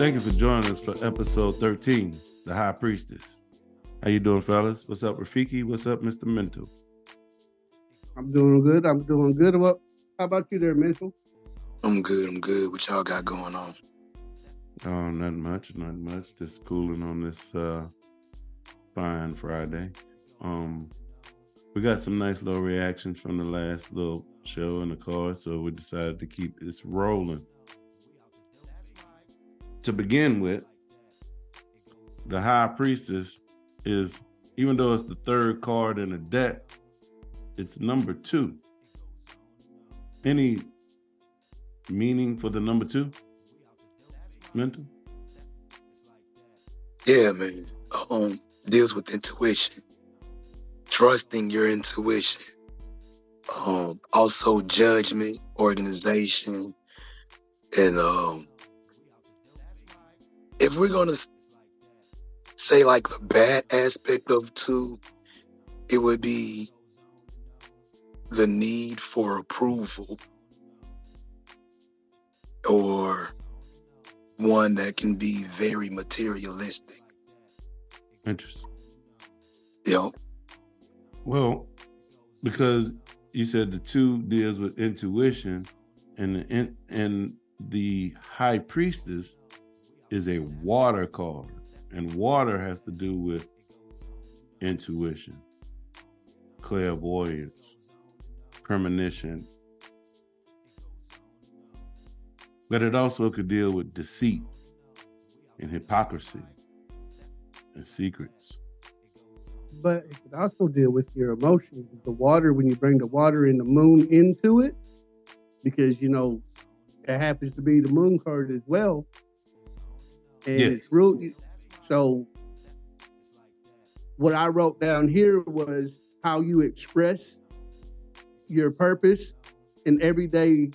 Thank you for joining us for episode 13, The High Priestess. How you doing, fellas? What's up, Rafiki? What's up, Mr. Mental? I'm doing good. I'm doing good. What? How about you there, Mental? I'm good. I'm good. What y'all got going on? Oh, not much. not much. Just cooling on this uh, fine Friday. Um, we got some nice little reactions from the last little show in the car, so we decided to keep this rolling. To begin with, the High Priestess is, even though it's the third card in the deck, it's number two. Any meaning for the number two? Mental? Yeah, man. Um, deals with intuition, trusting your intuition. Um, also judgment, organization, and um, if we're gonna say like the bad aspect of two, it would be the need for approval or one that can be very materialistic. Interesting. Yep. Well, because you said the two deals with intuition, and the in, and the high priestess is a water card, and water has to do with intuition, clairvoyance, premonition. But it also could deal with deceit and hypocrisy and secrets. But it could also deal with your emotions. The water, when you bring the water and the moon into it, because you know it happens to be the moon card as well. And Yes. it's real so what I wrote down here was how you express your purpose in everyday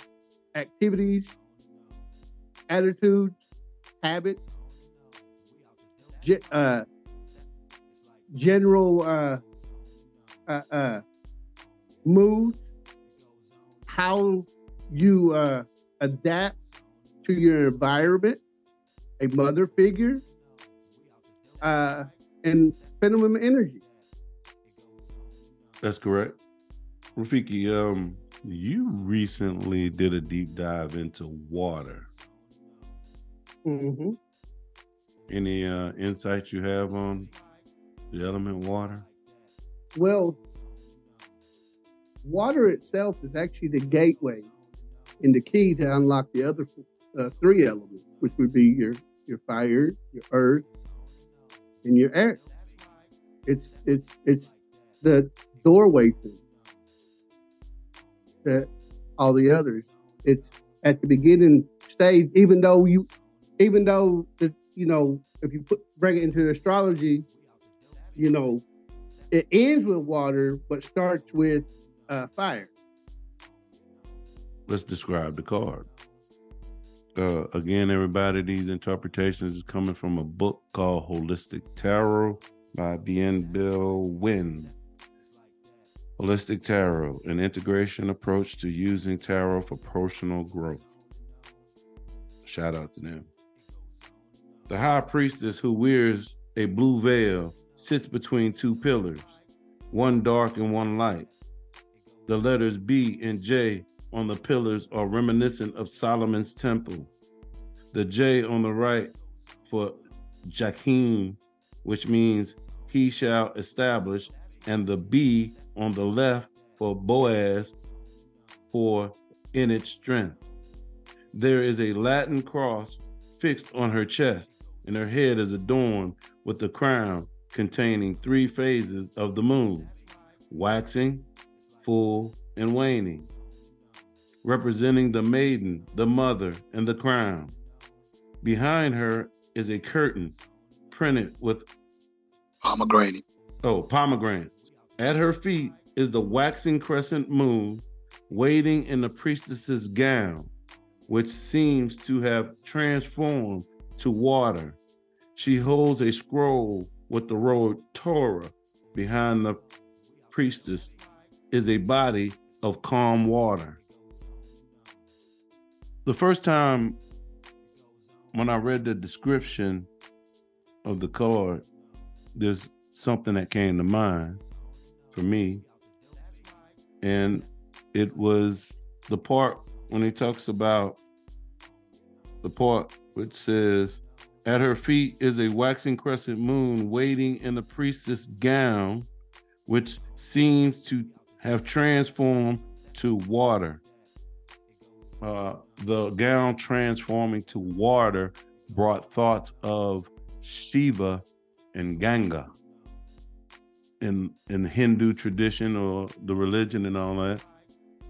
activities, attitudes, habits, uh, general uh, uh, uh, how you uh, adapt to your environment, a mother figure, uh, and feminine energy. That's correct. Rafiki, um, you recently did a deep dive into water. Mm-hmm. Any uh, insights you have on the element water? Well, water itself is actually the gateway and the key to unlock the other uh, three elements, which would be your your fire, your earth, and your air. It's it's it's the doorway to all the others. It's at the beginning stage, even though you, even though the, you know, if you put bring it into astrology, you know, it ends with water but starts with uh, fire. Let's describe the card. Uh, again, everybody, these interpretations is coming from a book called Holistic Tarot by Benebell Wen. Holistic Tarot, an integration approach to using tarot for personal growth. Shout out to them. The high priestess who wears a blue veil sits between two pillars, one dark and one light. The letters B and J on the pillars are reminiscent of Solomon's temple. The J on the right for Jachin, which means he shall establish, and the B on the left for Boaz for in its strength. There is a Latin cross fixed on her chest, and her head is adorned with the crown containing three phases of the moon waxing, full, and waning, representing the maiden, the mother, and the crown. Behind her is a curtain printed with Pomegranate. oh pomegranate. At her feet is the waxing crescent moon, waiting in the priestess's gown, which seems to have transformed to water. She holds a scroll with the word Torah. Behind the priestess is a body of calm water. The first time when I read the description of the card, there's something that came to mind for me. And it was the part when he talks about the part which says, At her feet is a waxing crescent moon waiting in a priestess gown, which seems to have transformed to water. Uh, the gown transforming to water brought thoughts of Shiva and Ganga in in Hindu tradition or the religion and all that.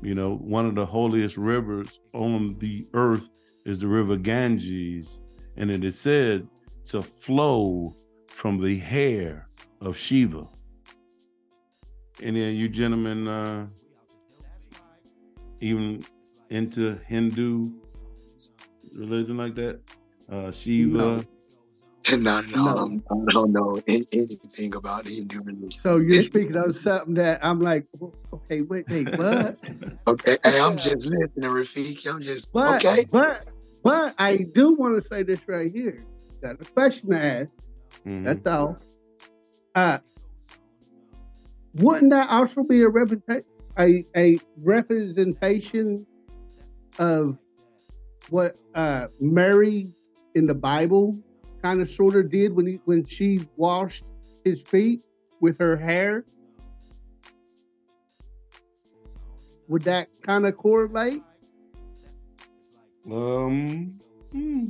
You know, one of the holiest rivers on the earth is the river Ganges, and it is said to flow from the hair of Shiva. Any of you gentlemen uh, even into Hindu religion like that? Uh, Shiva. No. Not at all. I don't know anything about Hindu religion. So you're speaking of something that I'm like, okay, wait, wait, what? okay, hey, I'm just listening, Rafiki. I'm just but, okay. But but I do want to say this right here. Got a question to ask. Mm-hmm. That's all. Uh, wouldn't that also be a reputation, a, a representation of what uh, Mary in the Bible kind of sort of did when he, when she washed his feet with her hair? Would that kind of correlate? Um, hmm.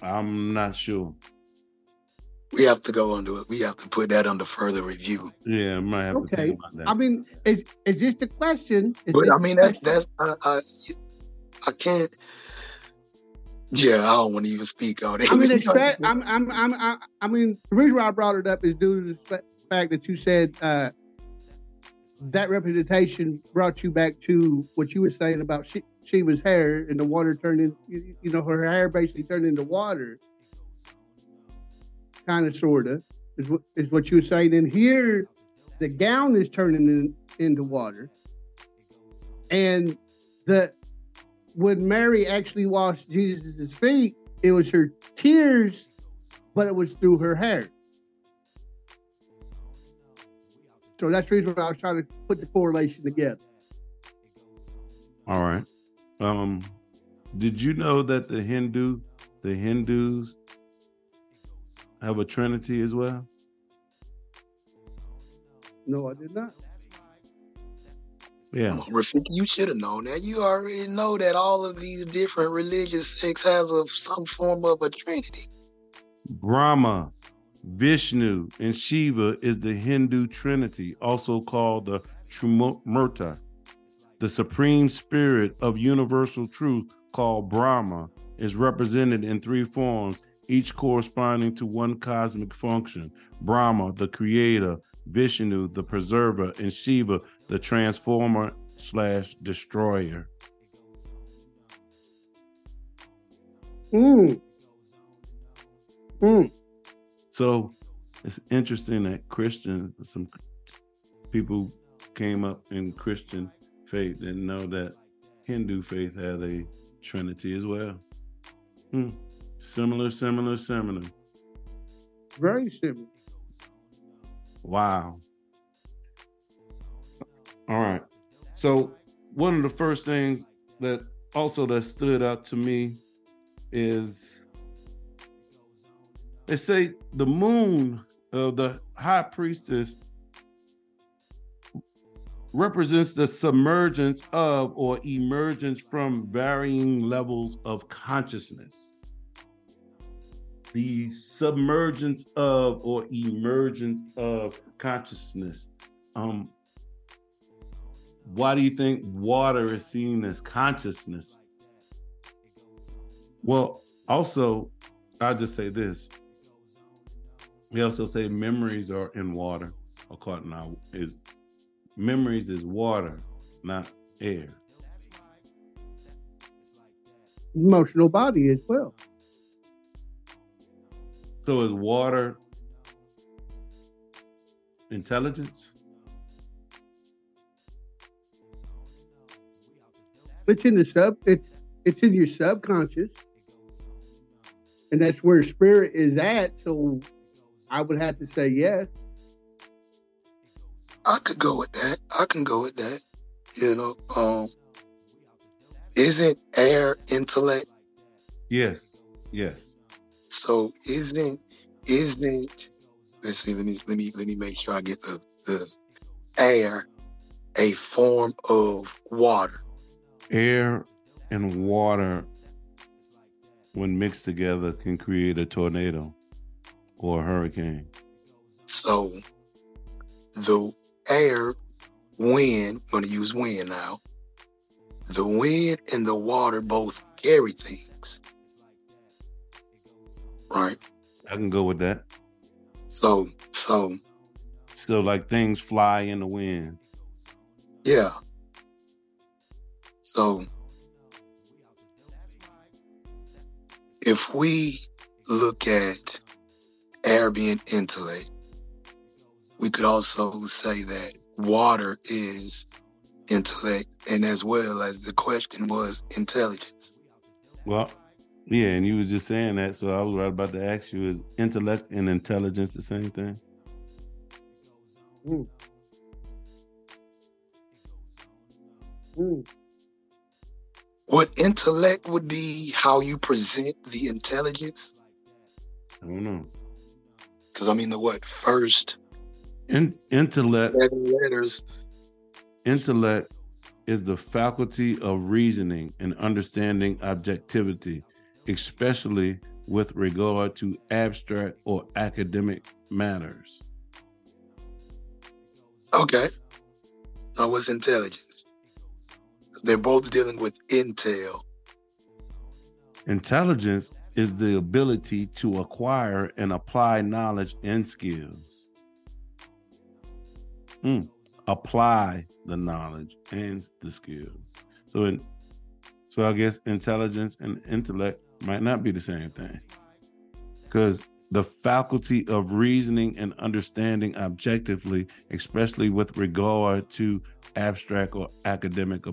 I'm not sure. We have to go under it. We have to put that under further review. Yeah, I might have okay. to think about that. I mean, is is this the question? Is but I mean, that's that's I, I, I can't. Yeah, I don't want to even speak on it. I mean, fact, I'm, I'm, I'm, I, I mean, the reason why I brought it up is due to the fact that you said uh, that representation brought you back to what you were saying about she, she was hair and the water turned in, you, you know, her hair basically turned into water kind of, sort of, is what is what you were saying. And here, the gown is turning in, into water, and the when Mary actually washed Jesus' feet, it was her tears, but it was through her hair. So that's the reason why I was trying to put the correlation together. All right. Um, did you know that the Hindu, the Hindus have a Trinity as well? No, I did not. Yeah. Rafiki, you should have known that. You already know that all of these different religious sects have a, some form of a trinity. Brahma, Vishnu, and Shiva is the Hindu trinity, also called the Trimurti. The supreme spirit of universal truth, called Brahma, is represented in three forms each corresponding to one cosmic function Brahma, the creator, Vishnu, the preserver, and Shiva, the transformer slash destroyer. Mm. Mm. So it's interesting that Christian, some people came up in Christian faith and know that Hindu faith had a trinity as well. Hmm. Similar, similar, similar. Very similar. Wow. All right. So one of the first things that also that stood out to me is they say the moon of the high priestess represents the submergence of or emergence from varying levels of consciousness the submergence of or emergence of consciousness. Um, why do you think water is seen as consciousness? Well, also, I'll just say this. We also say memories are in water. According now is memories is water, not air. Emotional body as well. So is water intelligence? It's in the sub. It's it's in your subconscious, and that's where spirit is at. So, I would have to say yes. I could go with that. I can go with that. You know, um, isn't air intellect? Yes. Yes. So isn't isn't let's see, let me let me let me make sure I get the, the air a form of water. Air and water when mixed together can create a tornado or a hurricane. So the air, wind, I'm gonna use wind now. The wind and the water both carry things. Right? I can go with that. So so Still like things fly in the wind. yeah. So if we look at being intellect, we could also say that water is intellect, and as well as the question was intelligence. Well, yeah, and you were just saying that, so I was right about to ask you: Is intellect and intelligence the same thing? Mm. Mm. What intellect would be how you present the intelligence? I don't know. Because I mean, the what first In- intellect, letters. intellect is the faculty of reasoning and understanding objectivity, especially with regard to abstract or academic matters. Okay. Now, what's intelligence? They're both dealing with intel. Intelligence is the ability to acquire and apply knowledge and skills. Mm, Apply the knowledge and the skills. So, in, so I guess intelligence and intellect might not be the same thing, because the faculty of reasoning and understanding objectively, especially with regard to abstract or academic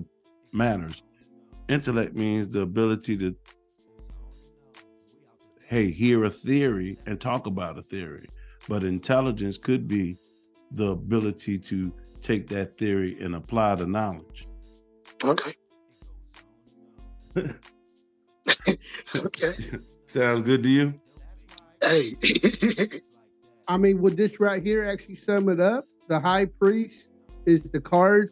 matters, intellect means the ability to hey, hear a theory and talk about a theory. But intelligence could be the ability to take that theory and apply the knowledge. Okay. okay. Sounds good to you? Hey. I mean, would this right here actually sum it up? The high priest is the card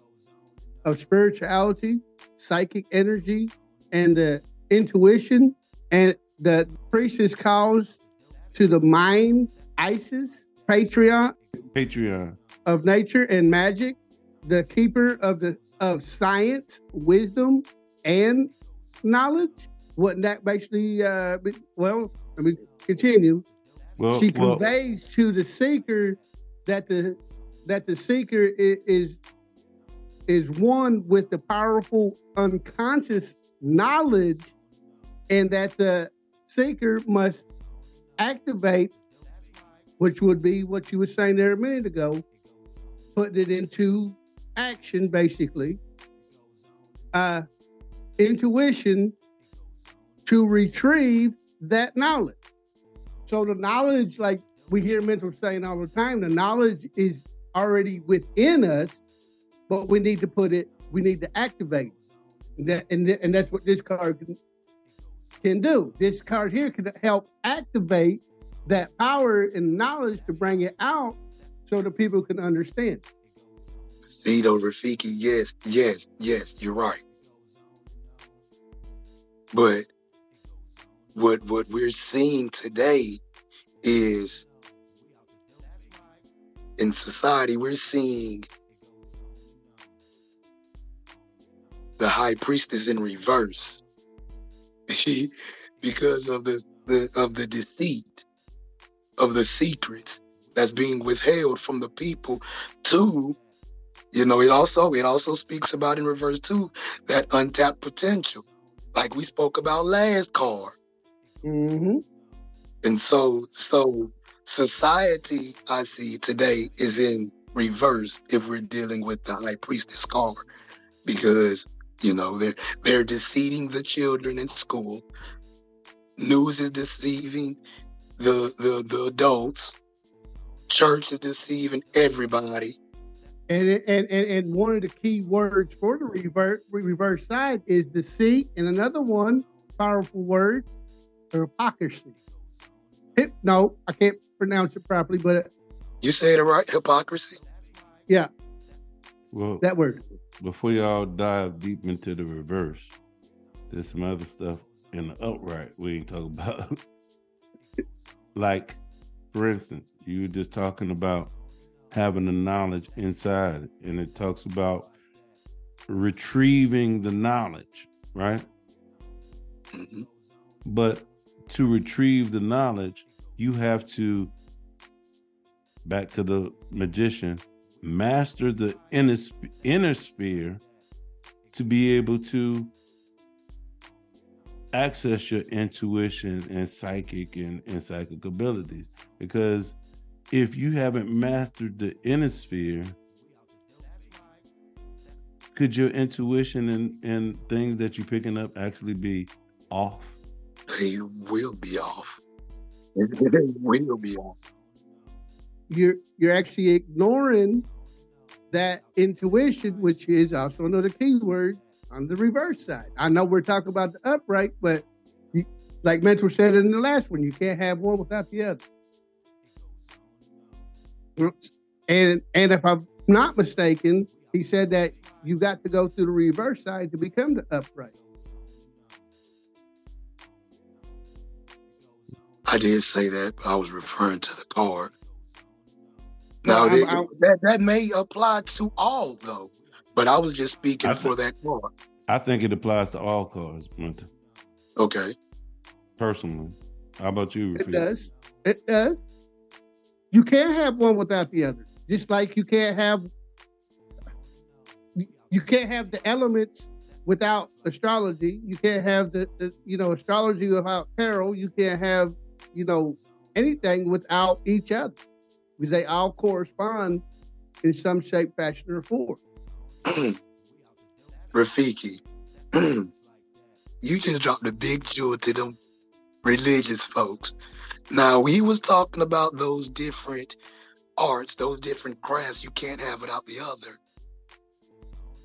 of spirituality, psychic energy, and the intuition, and the priest is caused to the mind, Isis, patriarch Patreon. of nature and magic, the keeper of the of science, wisdom, and knowledge. Wouldn't that basically? Uh, be, well, let me continue. Well, she well, conveys to the seeker that the that the seeker i- is is one with the powerful unconscious knowledge, and that the seeker must activate, which would be what you were saying there a minute ago, putting it into action, basically. Uh, intuition to retrieve that knowledge. So the knowledge, like we hear mentors saying all the time, the knowledge is already within us, but we need to put it, we need to activate. That, and, and that's what this card can, can do. This card here can help activate that power and knowledge to bring it out so the people can understand. Zito Rafiki, yes, yes, yes, you're right. But what what we're seeing today is in society, we're seeing the high priestess in reverse because of the, the of the deceit of the secrets that's being withheld from the people to you know, it also it also speaks about in reverse too that untapped potential, like we spoke about last card. Mm-hmm. And so so society I see today is in reverse if we're dealing with the high priestess card, because You know, they're they're deceiving the children in school. News is deceiving the the, the adults. Church is deceiving everybody. And, and and and one of the key words for the reverse reverse side is deceit, and another one powerful word, hypocrisy. Hip, no, I can't pronounce it properly, but you say it right. Hypocrisy. Yeah. Well, that word. Before y'all dive deep into the reverse, there's some other stuff in the upright we ain't talking about. like, for instance, you were just talking about having the knowledge inside, and it talks about retrieving the knowledge, right? Mm-hmm. But to retrieve the knowledge, you have to, back to the magician, master the inner, inner sphere to be able to access your intuition and psychic and, and psychic abilities. Because if you haven't mastered the inner sphere, could your intuition and, and things that you're picking up actually be off? They will be off. They will be off. You're you're actually ignoring that intuition, which is also another key word on the reverse side. I know we're talking about the upright, but you, like Mentor said in the last one, you can't have one without the other. And and if I'm not mistaken, he said that you got to go through the reverse side to become the upright. I did say that, I was referring to the card. Now, I, I, that that may apply to all though, but I was just speaking th- for that card. I think it applies to all cards, Winter. Okay. Personally, how about you? It does. It does. You can't have one without the other. Just like you can't have you can't have the elements without astrology. You can't have the, the you know astrology without tarot. You can't have you know anything without each other because they all correspond in some shape, fashion, or form. Rafiki, you just dropped a big jewel to them religious folks. Now we was talking about those different arts, those different crafts you can't have without the other.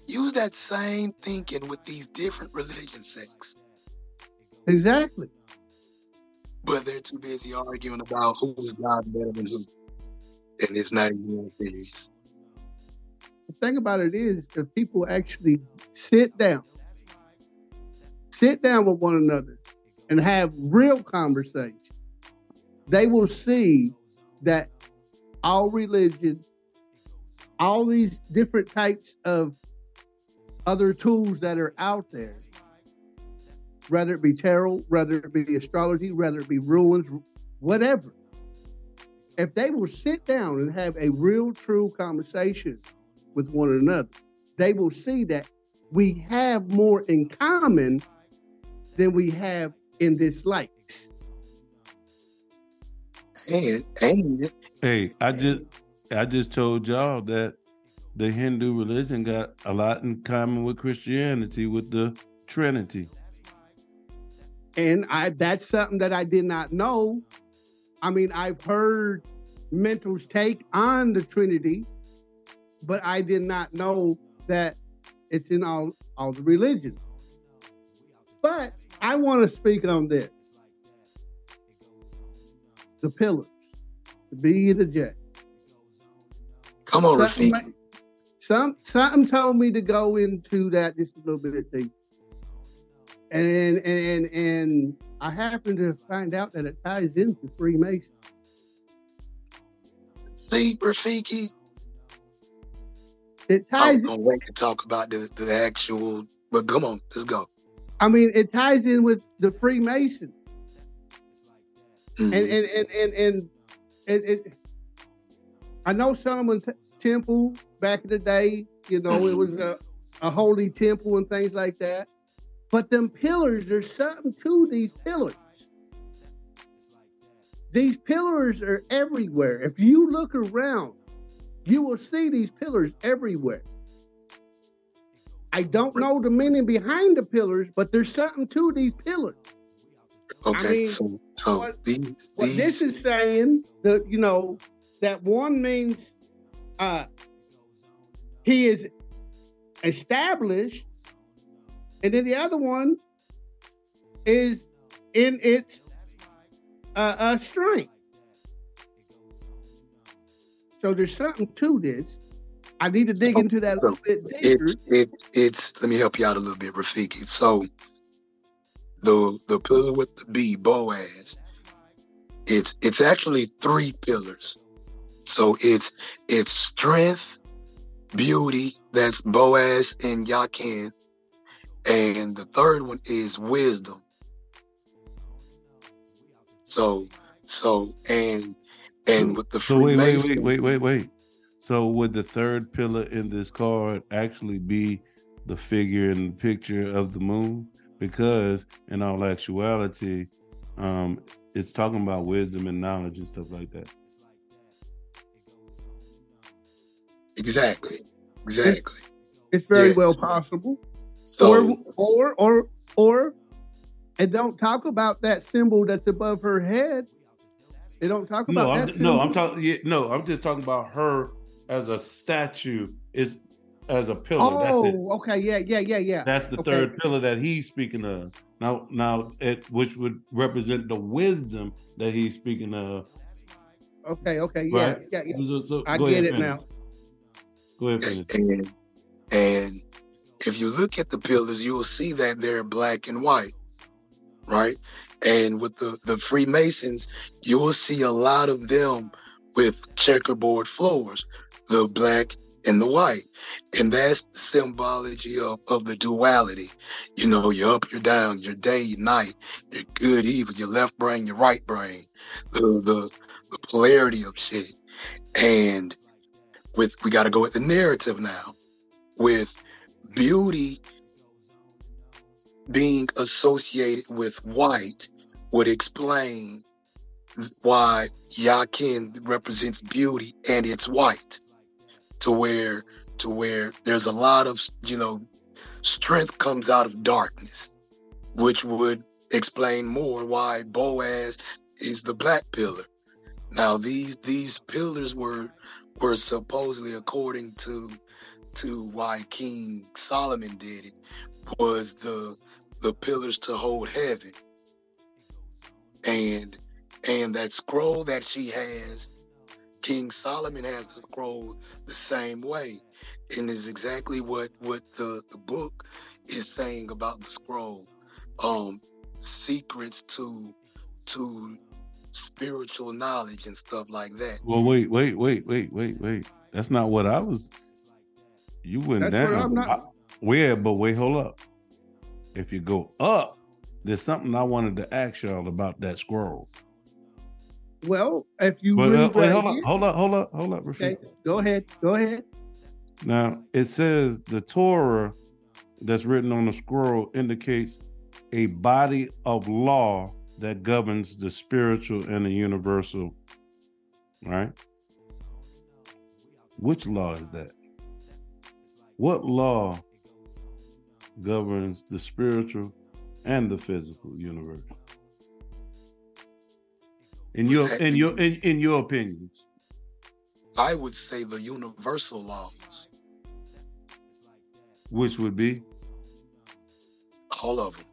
Use that same thinking with these different religion sects. Exactly. But they're too busy arguing about who's God better than who and it's not even serious. The thing about it is, if people actually sit down, sit down with one another, and have real conversation, they will see that all religion, all these different types of other tools that are out there, whether it be tarot, whether it be astrology, whether it be runes, whatever, if they will sit down and have a real, true conversation with one another, they will see that we have more in common than we have in dislikes. And, and hey, I just I just told y'all that the Hindu religion got a lot in common with Christianity with the Trinity. And I that's something that I did not know I mean, I've heard mentors take on the Trinity, but I did not know that it's in all, all the religions. But I want to speak on this. The pillars, the B and the J. Come on, Rafik. Some something told me to go into that just a little bit deeper and and and I happen to find out that it ties into Freemason. See, Rafiki. It ties. I'm wait to talk about the, the actual, but come on, let's go. I mean, it ties in with the Freemason, mm-hmm. and, and and and and it, it, I know Solomon T- Temple back in the day. You know, mm-hmm. it was a, a holy temple and things like that. But them pillars, there's something to these pillars. These pillars are everywhere. If you look around, you will see these pillars everywhere. I don't know the meaning behind the pillars, but there's something to these pillars. Okay, mean, so so what- these, What these this is saying, that you know, that one means uh he is established, and then the other one is in its uh, uh strength. So there's something to this. I need to dig So- into that a little bit deeper. it's it it's let me help you out a little bit, Rafiki. So the the pillar with the B, Boaz, it's it's actually three pillars. So it's it's strength, beauty, that's Boaz and Yakin. And the third one is wisdom. So so and and with the So wait, wait, wait, wait, wait, wait. So would the third pillar in this card actually be the figure in the picture of the moon? Because in all actuality, um, it's talking about wisdom and knowledge and stuff like that. Exactly. Exactly. It's very Yeah. well possible. So or or or or and don't talk about that symbol that's above her head. They don't talk about No, I'm, that. no. I'm talking. Yeah, no, I'm just talking about her as a statue, is as a pillar. That's oh, it. Oh, okay, yeah, yeah, yeah, yeah. That's the Okay. third pillar that he's speaking of. Now, now, it which would represent the wisdom that he's speaking of. Okay, okay, yeah, Right. yeah, yeah. So- so I get ahead, it finish. now. Go ahead, finish. and and if you look at the pillars, you will see that they're black and white, right? And with the the Freemasons, you will see a lot of them with checkerboard floors, the black and the white, and that's the symbology of, of the duality. You know, you're up, you're down, you're day, you're night, you're good, evil, your left brain, your right brain, the the, the polarity of shit, and with we got to go with the narrative now with beauty being associated with white would explain why Yakin represents beauty and it's white to where to where there's a lot of you know strength comes out of darkness which would explain more why Boaz is the black pillar. Now these these pillars were were supposedly according to to why King Solomon did it was the the pillars to hold heaven. And and that scroll that she has, King Solomon has the scroll the same way. And is exactly what what the, the book is saying about the scroll. Um secrets to to spiritual knowledge and stuff like that. Well, wait, wait, wait, wait, wait, wait. That's not what I was. You went That's down. I'm not- I- yeah, but wait, hold up. If you go up, there's something I wanted to ask y'all about that scroll. Well, if you But uh, wait, hold up, hold up, hold up, hold up, okay, go ahead, go ahead. Now it says the Torah that's written on the scroll indicates a body of law that governs the spiritual and the universal. Right? Which law is that? What law governs the spiritual and the physical universe? In your in your in, in your opinions. I would say the universal laws, Which would be all of them.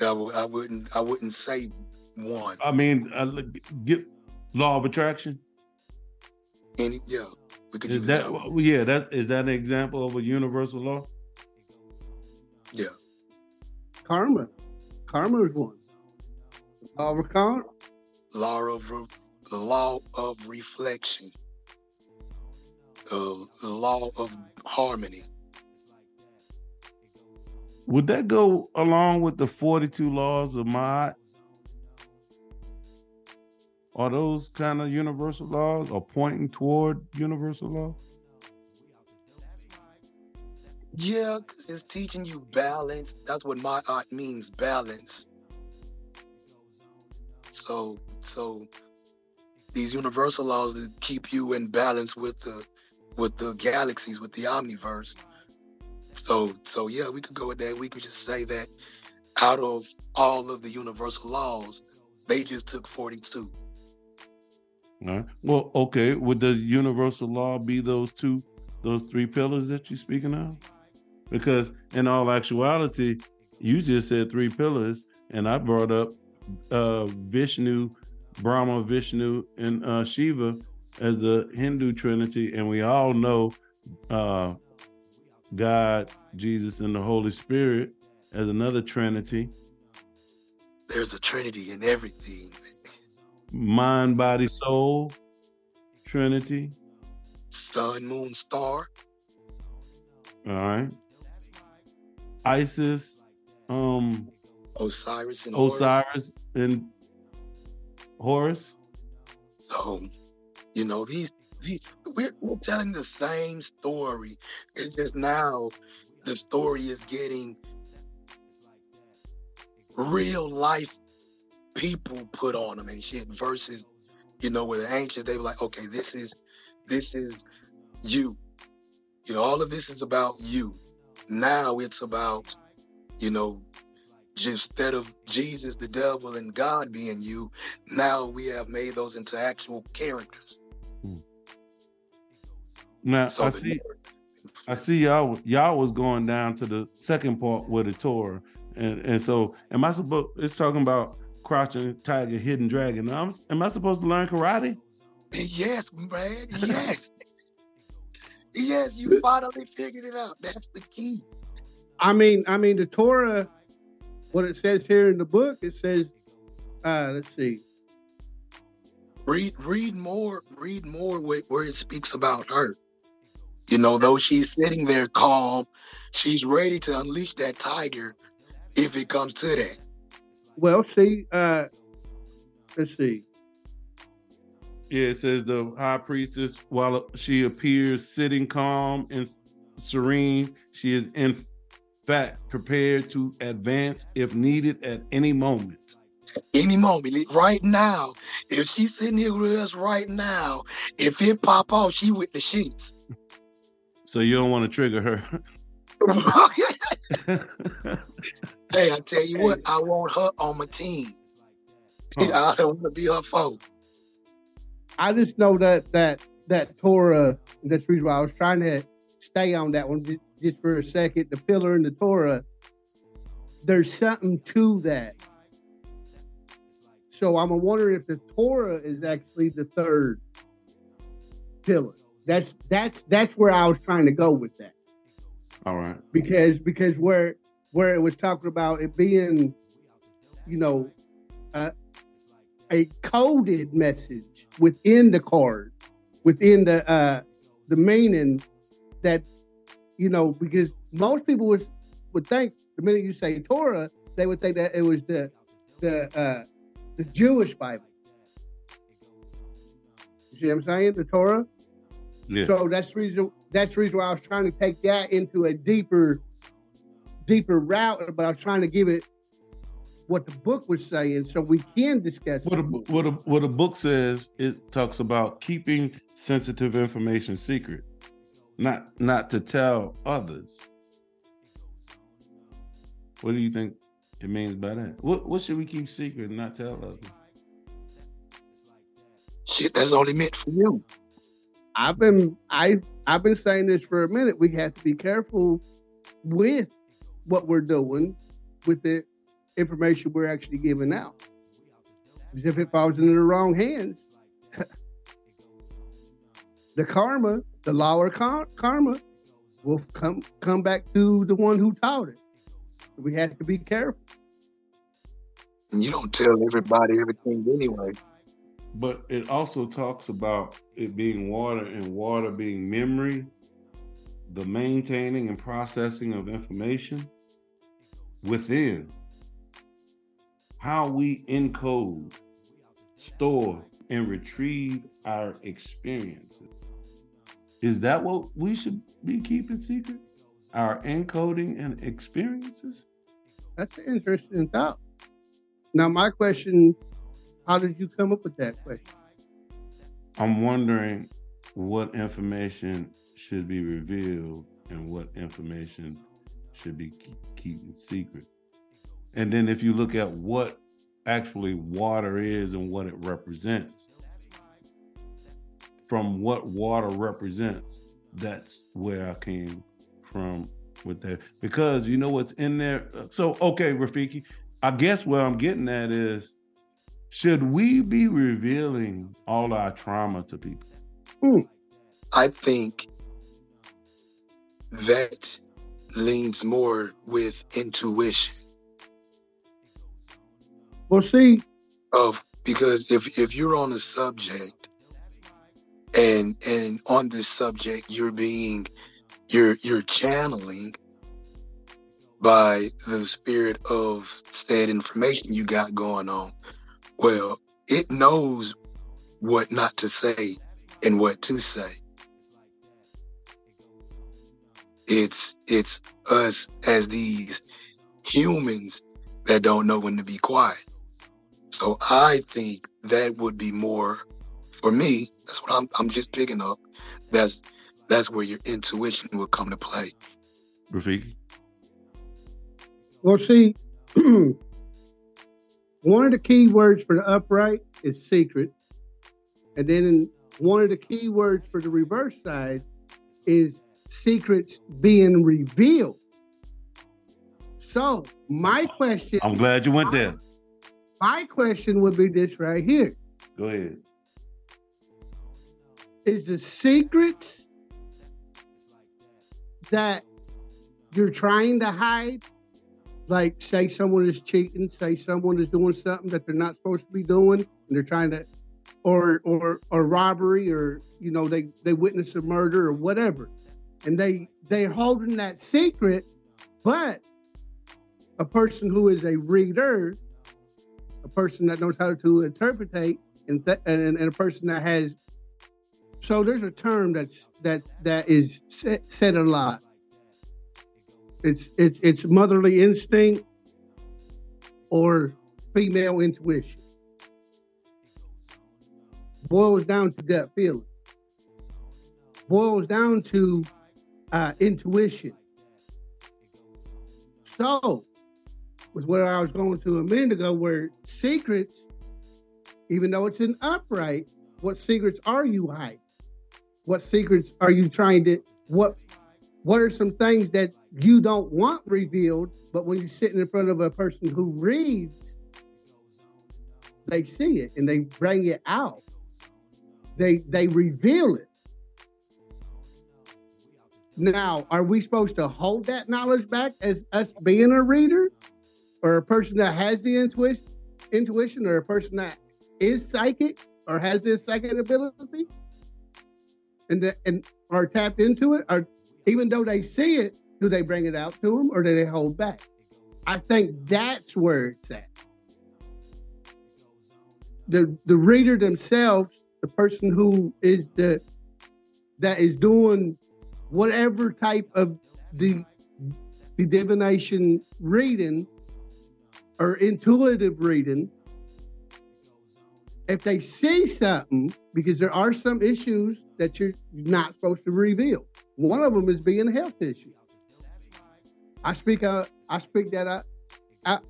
I, w- I wouldn't I wouldn't say one. I mean, uh, look, get law of attraction. Any yeah, we could Is use that that. one. yeah? That is that an example of a universal law? Yeah, Karma, karma is one. Our karma, law of re- the law of reflection, uh, the law of harmony. Would that go along with the forty-two laws of Ma'at? Are those kind of universal laws, or pointing toward universal law? Yeah, it's teaching you balance. That's what Ma'at means, balance. So, so these universal laws that keep you in balance with the with the galaxies, with the omniverse. So so yeah, we could go with that. We could just say that out of all of the universal laws, they just took 42. All right. Well, okay. Would the universal law be those two, those three pillars that you're speaking of? Because in all actuality, you just said three pillars, and I brought up uh, Vishnu, Brahma, Vishnu, and uh, Shiva as the Hindu Trinity, and we all know uh, God, Jesus, and the Holy Spirit as another Trinity. There's a Trinity in everything. Mind, body, soul, Trinity. Sun, moon, star. All right. Isis, um, Osiris and Osiris Horus. and Horus. So, you know, these, these we're, we're telling the same story. It's just now the story is getting real life people put on them and shit versus, you know, with the ancients, they were like, okay, this is this is you. You know, all of this is about you. Now it's about, you know, just instead of Jesus, the devil, and God being you, now we have made those into actual characters. Now So I see, I see y'all. Y'all was going down to the second part with the Torah, and and so am I supposed? It's talking about crouching tiger, hidden dragon. Now, I'm, am I supposed to learn karate? Yes, Brad. Yes. yes, you finally figured it out. That's the key. I mean, I mean the Torah, what it says here in the book, it says, uh, let's see, Read read more, read more where, where it speaks about her. You know, though she's sitting there calm, she's ready to unleash that tiger if it comes to that. Well, see, uh, let's see, Yeah, it says the high priestess, while she appears sitting calm and serene, she is in fact prepared to advance if needed at any moment. Any moment, right now, if she's sitting here with us right now, if it pop off, she with the sheets. So you don't want to trigger her. hey, I tell you what, I want her on my team. I don't want to be her foe. I just know that that that Torah. That's the reason why I was trying to stay on that one just, just for a second. The pillar in the Torah. There's something to that. So I'm wondering if the Torah is actually the third pillar. That's that's that's where I was trying to go with that All right. because because where where it was talking about it being, you know, uh, a coded message within the card, within the uh, the meaning that you know because most people would would think the minute you say Torah, they would think that it was the the uh, the Jewish Bible. You see what I'm saying? The Torah. Yeah. So that's the reason. That's the reason why I was trying to take that into a deeper, deeper route. But I was trying to give it what the book was saying, so we can discuss. what a, book. what a, what a book says, it talks about keeping sensitive information secret, not not to tell others. What do you think it means by that? What what should we keep secret and not tell others? Shit, that's only meant for you. I've been I I've been saying this for a minute. We have to be careful with what we're doing with the information we're actually giving out. Because if it falls into the wrong hands, the karma, the law of kar- karma, will come come back to the one who taught it. We have to be careful. And you don't tell everybody everything anyway. But it also talks about it being water and water being memory, the maintaining and processing of information within. How we encode, store, and retrieve our experiences. Is that what we should be keeping secret? Our encoding and experiences? That's an interesting thought. Now, my question: How did you come up with that question? I'm wondering what information should be revealed and what information should be keeping secret. And then if you look at what actually water is and what it represents, from what water represents, that's where I came from with that. Because you know what's in there. So okay, Rafiki, I guess where I'm getting at is should we be revealing all our trauma to people? Hmm. I think that leans more with intuition. Well, see, of because if if you're on a subject and and on this subject you're being you're you're channeling by the spirit of said information you got going on well it knows what not to say and what to say it's it's us as these humans that don't know when to be quiet. So i think that would be more for me. That's what i'm, I'm just picking up. That's that's where your intuition will come to play. Rafiki? Well see one of the key words for the upright is secret. And then one of the key words for the reverse side is secrets being revealed. So my question I'm glad you went there. My question would be this right here. Go ahead. Is the secrets that you're trying to hide, like say someone is cheating, say someone is doing something that they're not supposed to be doing, and they're trying to, or or or robbery, or you know they they witness a murder or whatever and they they're holding that secret but a person who is a reader a person that knows how to interpret and, th- and, and a person that has so there's a term that's that that is said a lot. It's it's it's motherly instinct or female intuition. Boils down to gut feeling. Boils down to uh, intuition. So, was where I was going to a minute ago, where secrets, even though it's an upright, what secrets are you hiding? What secrets are you trying to what what are some things that you don't want revealed, but when you're sitting in front of a person who reads, they see it and they bring it out. They they reveal it. Now, are we supposed to hold that knowledge back as us being a reader, or a person that has the intuition, intuition, or a person that is psychic or has this psychic ability, and that and are tapped into it, or even though they see it, do they bring it out to them, or do they hold back? I think that's where it's at. The the reader themselves, the person who is the that is doing whatever type of the, the divination reading or intuitive reading, if they see something, because there are some issues that you're not supposed to reveal. One of them is being a health issue. I speak out, I speak that out,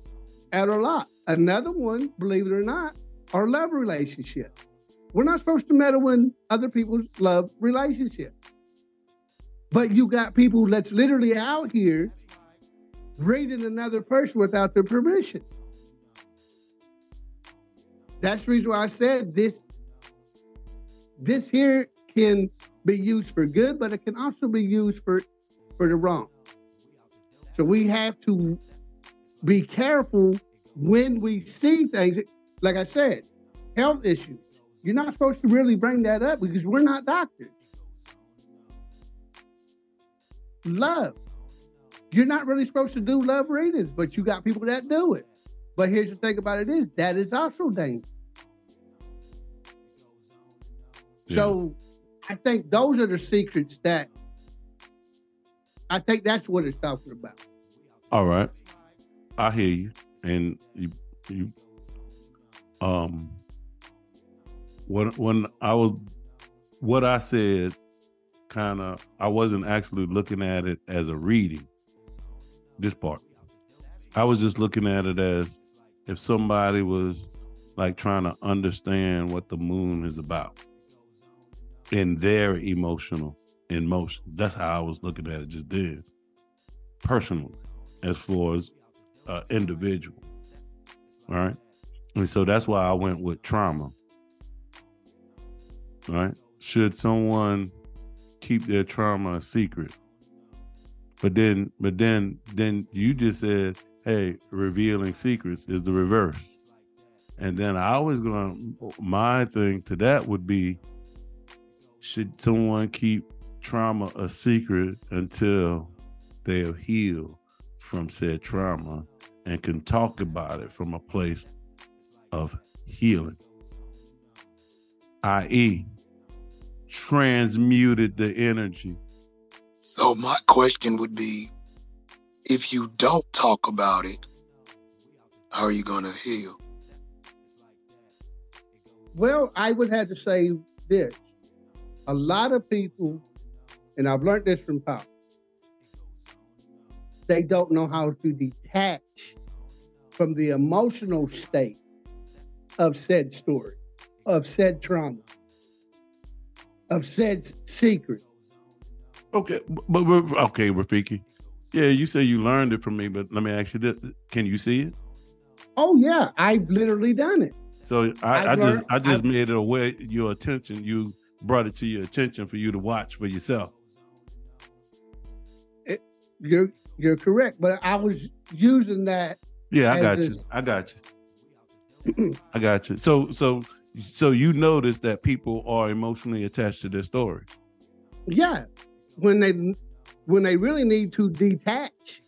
a lot. Another one, believe it or not, are love relationships. We're not supposed to meddle in other people's love relationships. But you got people that's literally out here raiding another person without their permission. That's the reason why I said this. This here can be used for good, but it can also be used for for the wrong. So we have to be careful when we see things. Like I said, health issues. You're not supposed to really bring that up because we're not doctors. Love. You're not really supposed to do love readings, but you got people that do it. But here's the thing about it is that is also dangerous. Yeah. So I think those are the secrets that I think that's what it's talking about. All right. I hear you. And you you um when when I was what I said kind of I wasn't actually looking at it as a reading. this part. I was just looking at it as if somebody was like trying to understand what the moon is about in their emotional emotion. That's how I was looking at it just then, personally, as far as uh, individual. All right. And so that's why I went with trauma. All right. Should someone keep their trauma a secret? But then, but then, then you just said, "Hey, revealing secrets is the reverse." And then I was gonna, my thing to that would be, should someone keep trauma a secret until they have healed from said trauma and can talk about it from a place of healing, i.e., transmuted the energy. So, my question would be if you don't talk about it, how are you going to heal? Well, I would have to say this. A lot of people, and I've learned this from Pop, they don't know how to detach from the emotional state of said story, of said trauma, of said secret. Okay, but, but okay, Rafiki. Yeah, you say you learned it from me, but let me ask you this: Can you see it? Oh yeah, I've literally done it. So I, I just I just I've, made it aware your attention. You brought it to your attention for you to watch for yourself. It, you're you're correct, but I was using that. Yeah, I got you. I got you. I got you. So so so you notice that people are emotionally attached to their story. Yeah, when they when they really need to detach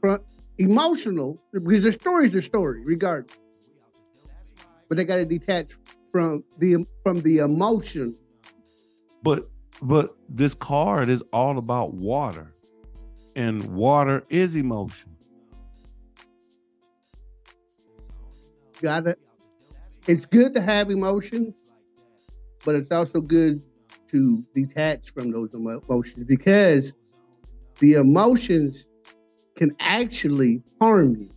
from emotional because the story is the story, regardless but they got to detach from the from the emotion. But but this card is all about water, and water is emotion. Got it. It's good to have emotions, but it's also good to detach from those emotions because the emotions can actually harm you.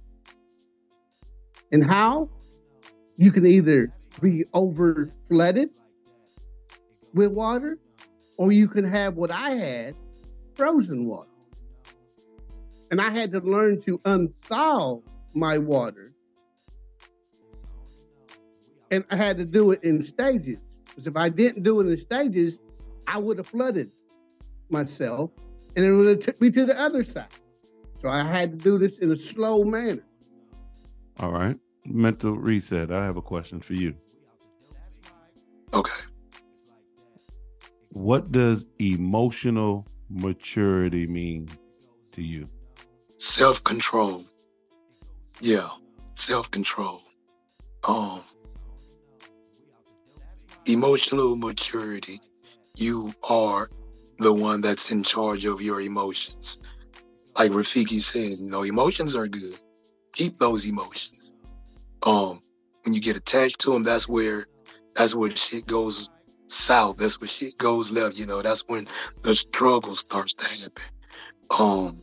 And how? you can either be over flooded with water or you can have what I had frozen water. And I had to learn to unthaw my water. And I had to do it in stages. Because if I didn't do it in stages, I would have flooded myself and it would have took me to the other side. So I had to do this in a slow manner. All right mental reset, I have a question for you. Okay. What does emotional maturity mean to you? Self control. Yeah, self control. Um, emotional maturity. You are the one that's in charge of your emotions. Like Rafiki said, you know, emotions are good. Keep those emotions um, when you get attached to them, that's where that's where shit goes south. That's where shit goes left. You know, that's when the struggle starts to happen. Um,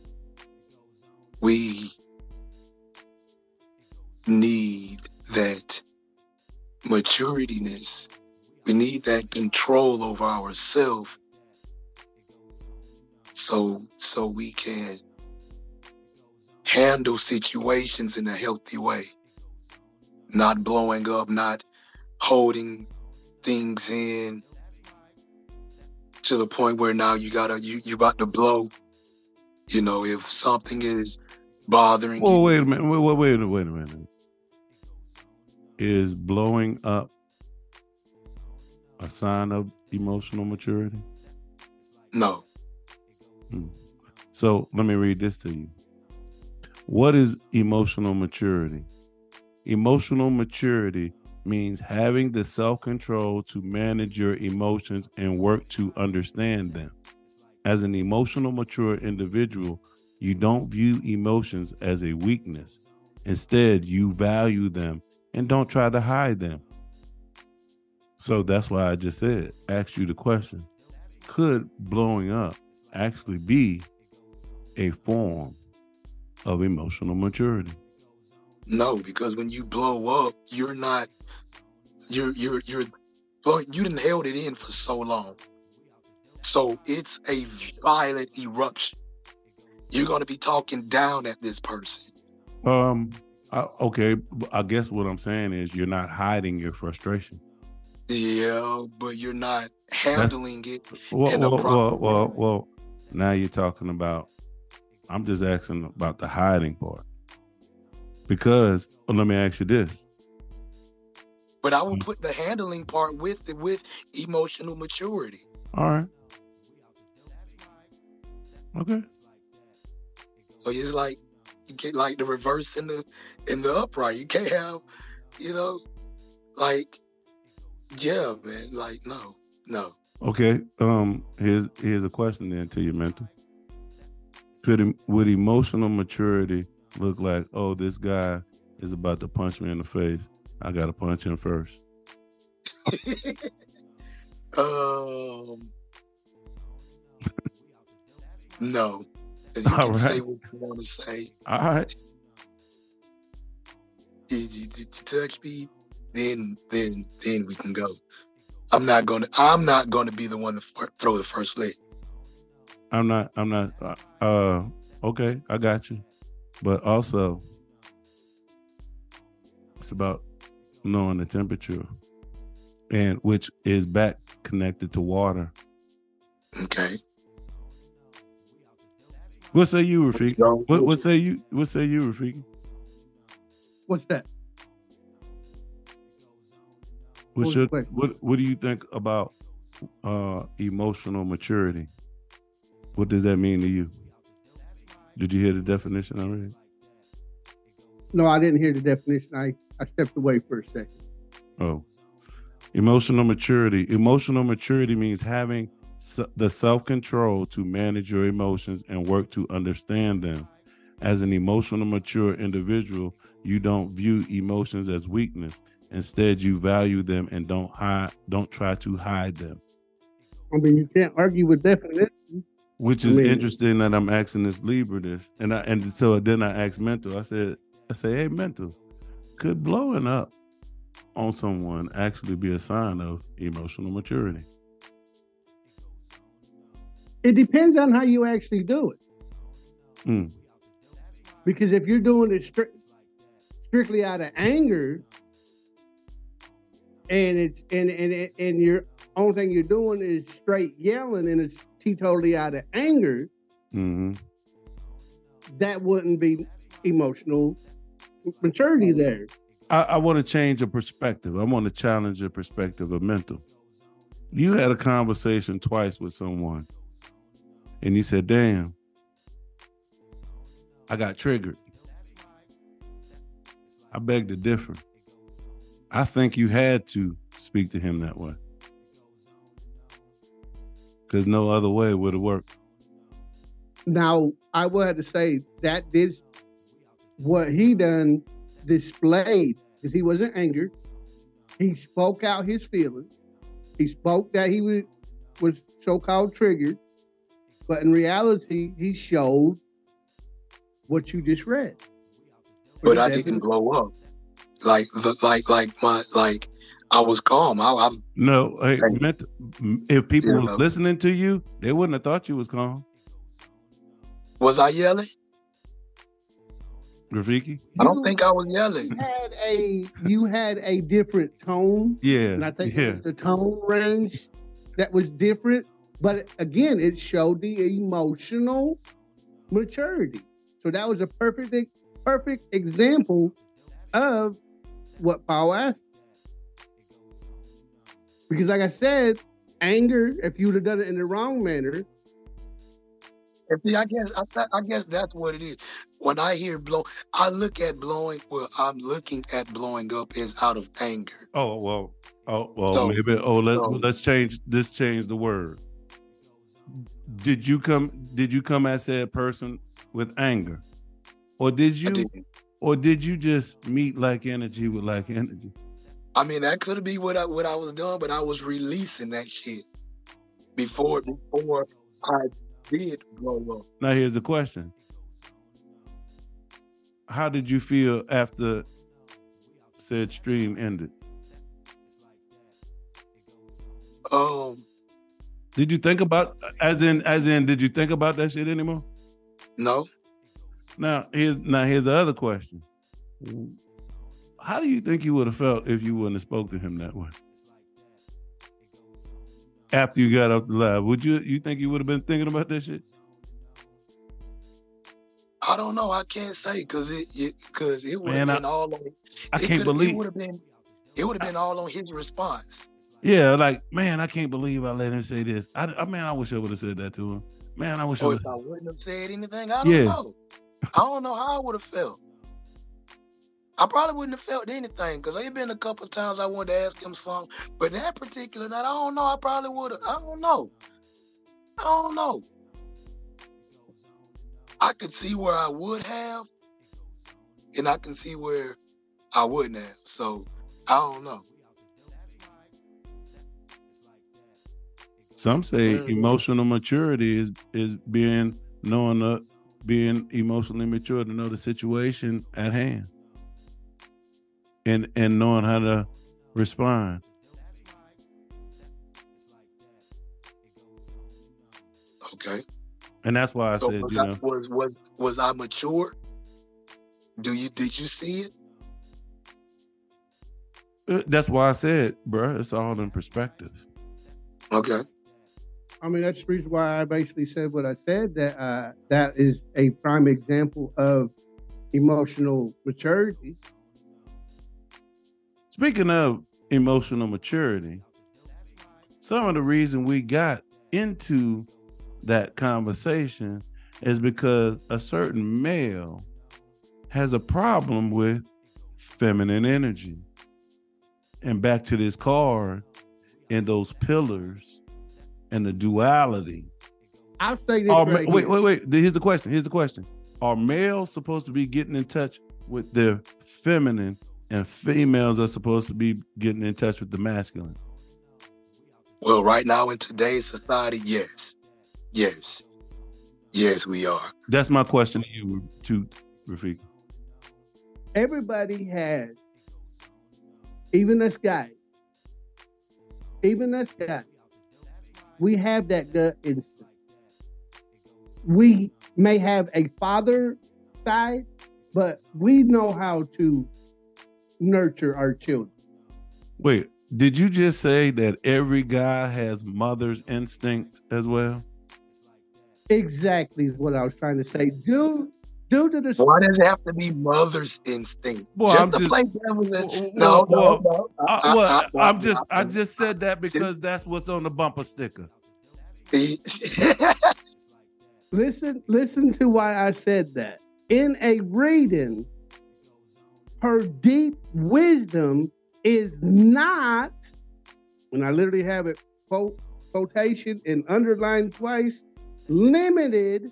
we need that maturityness. We need that control over ourselves so so we can handle situations in a healthy way not blowing up, not holding things in to the point where now you gotta you you about to blow. You know, if something is bothering well, you. wait a minute. Wait, wait, wait, wait a minute. Is blowing up a sign of emotional maturity? No. Hmm. So let me read this to you. What is emotional maturity? Emotional maturity means having the self control to manage your emotions and work to understand them. As an emotional mature individual, you don't view emotions as a weakness. Instead, you value them and don't try to hide them. So that's why I just said, asked you the question could blowing up actually be a form of emotional maturity. No, because when you blow up, you're not you're you're you're well, you didn't held it in for so long. So it's a violent eruption. You're gonna be talking down at this person. Um I, okay, I guess what I'm saying is you're not hiding your frustration. Yeah, but you're not handling it. Well, in a well, well, well, now you're talking about. I'm just asking about the hiding part because well, let me ask you this: But I will Mm. put the handling part with with emotional maturity. All right, okay, So it's like you get like the reverse in the in the upright. You can't have, you know, like yeah, man. Like no, no. okay. Um, here's here's a question then to you, mentor. Could would emotional maturity look like? Oh, this guy is about to punch me in the face. I got to punch him first. um, no. 'Cause You All can say right. what you want to say. All right, Did you, did you touch me? Then, then, then we can go. I'm not gonna. I'm not gonna be the one to fir- throw the first leg. I'm not. I'm not. uh, Uh, okay, I got you. But also, it's about knowing the temperature, and which is back connected to water. Okay. What say you, Rafiki? What, what say you? What say you, Rafiki? What's that? What's your, what What do you think about uh, emotional maturity? What does that mean to you? Did you hear the definition already? No, I didn't hear the definition. I, I stepped away for a second. Oh, emotional maturity. Emotional maturity means having the self control to manage your emotions and work to understand them. As an emotional mature individual, you don't view emotions as weakness. Instead, you value them and don't hide. Don't try to hide them. I mean, you can't argue with definition. Which I is mean- interesting that I'm asking this Libra this, and I and so then I asked Mental. I said, I say, hey, Mental, could blowing up on someone actually be a sign of emotional maturity? It depends on how you actually do it. Mm. Because if you're doing it stri- strictly out of anger, and it's and and and your only thing you're doing is straight yelling, and it's totally out of anger, hmm that wouldn't be emotional maturity there. I, I want to change a perspective. I want to challenge your perspective of mental. You had a conversation twice with someone, and you said, "Damn, I got triggered." I beg to differ. I think you had to speak to him that way, because no other way would have worked. Now, I would have to say that this, what he done displayed because he wasn't angered. He spoke out his feelings. He spoke that he was was so-called triggered, but in reality, he showed what you just read. But I didn't blow up. Like, like, like my, like, I was calm. I, I'm No, hey, Thank you. mental, if people Yeah, was no. listening to you, they wouldn't have thought you was calm, was I yelling? Rafiki. I don't think I was yelling. had a you had a different tone Yeah, And I think it yeah. the tone range that was different. But again, it showed the emotional maturity. So that was a perfect perfect example of what Paul asked. Because like I said, anger, if you would have done it in the wrong manner, And see, I guess I, I guess that's what it is. When I hear blow, I look at blowing. Well, I'm looking at blowing up as out of anger. Oh well. Oh well. So- maybe. Oh, let so- let's change. Let's change the word. Did you come? Did you come at said person with anger, or did I you? Or did you just meet like energy with like energy? I mean, that could be what I what I was doing, but I was releasing that shit before before I did blow up. Now here's the question: how did you feel after said stream ended? Um, Did you think about as in as in did you think about that shit anymore? no. Now here's now here's the other question. How do you think you would have felt if you wouldn't have spoke to him that way? After you got off the live, would you you think you would have been thinking about that shit? I don't know. I can't say because it because it, would have been all on. I can't believe it would have been. It would have been all on his response. Yeah, like man, I can't believe I let him say this. I, I man, I wish I would have said that to him. Man, I wish I Or if I wouldn't have said anything, I don't Yeah. know. I don't know how I would have felt. I probably wouldn't have felt anything because there been a couple of times I wanted to ask him something, but that particular night, I don't know. I probably would have. I don't know. I don't know. I could see where I would have, and I can see where I wouldn't have. So I don't know. Some say Mhm. emotional maturity is is being knowing the being emotionally mature to know the situation at hand, and and knowing how to respond. Okay. And that's why I so said, was, you I, know, was was was I mature? Do you did you see it? uh, that's why I said, bruh, it's all in perspective. Okay. I mean, that's the reason why I basically said what I said. That uh, that is a prime example of emotional maturity. Speaking of emotional maturity, some of the reason we got into that conversation is because a certain male has a problem with feminine energy. And back to this card and those pillars and the duality. I'll say this Are, right wait, here. wait, wait. Here's the question. Here's the question. Are males supposed to be getting in touch with their feminine and females are supposed to be getting in touch with the masculine? Well, right now in today's society, yes, yes, yes, we are. That's my question to you, to Rafik. Everybody has, even us guys, even us guys, we have that gut instinct. We may have a father side, but we know how to nurture our children. Wait, did you just say that every guy has mother's instincts as well? Exactly is what I was trying to say. Due, due to the Why does it have to be mother's instinct? Well, just I'm to just- play devil's well, no, well, no, no. Uh, I- well, I- I- I'm just I I- just said that because that's what's on the bumper sticker. listen listen to why I said that. In a reading, her deep wisdom is not, when I literally have it quote quotation and underlined twice, limited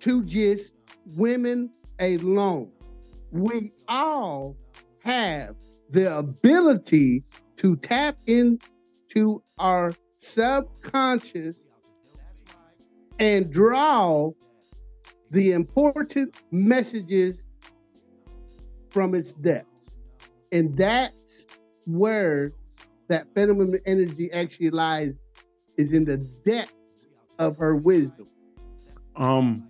to just women alone. We all have the ability to tap into our subconscious and draw the important messages from its depths. And that's where that feminine energy actually lies, is in the depth of her wisdom. Um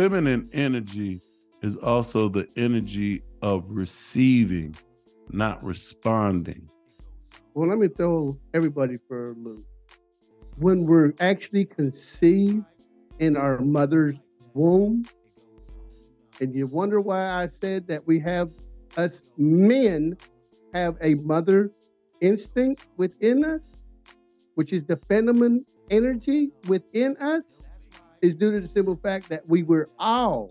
feminine energy is also the energy of receiving, not responding. Well, let me throw everybody for a loop. When we're actually conceived in our mother's womb, and you wonder why I said that we have, us men have a mother instinct within us, which is the feminine energy within us, is due to the simple fact that we were all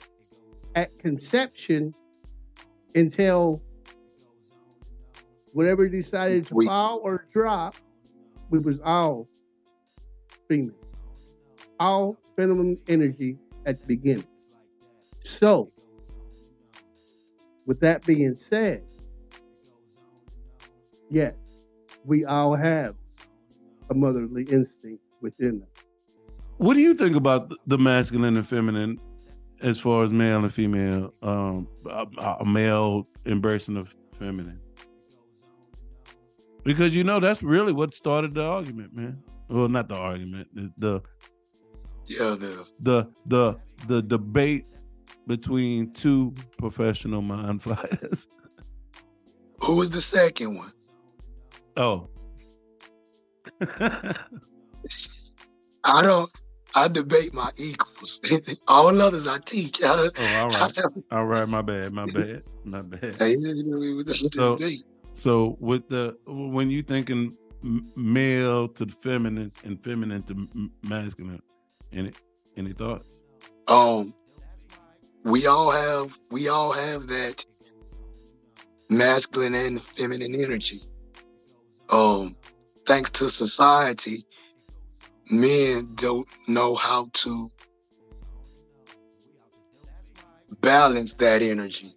at conception until whatever decided to We- fall or drop, we was all female, all feminine energy at the beginning. So, with that being said, yes, we all have a motherly instinct within us. What do you think about the masculine and feminine as far as male and female, um, a, male embracing the feminine. Because you know that's really what started the argument, man. Well, not the argument, the, the Yeah, the the the the debate between two professional mind fighters. who was the second one? oh. I don't. I debate my equals. All others I teach. I oh, all I right. don't, All right, my bad, my bad, my bad. Hey, you know, it was a So- So with the when you thinking male to the feminine and feminine to masculine, any any thoughts? um we all have we all have that masculine and feminine energy um thanks to society men don't know how to balance that energy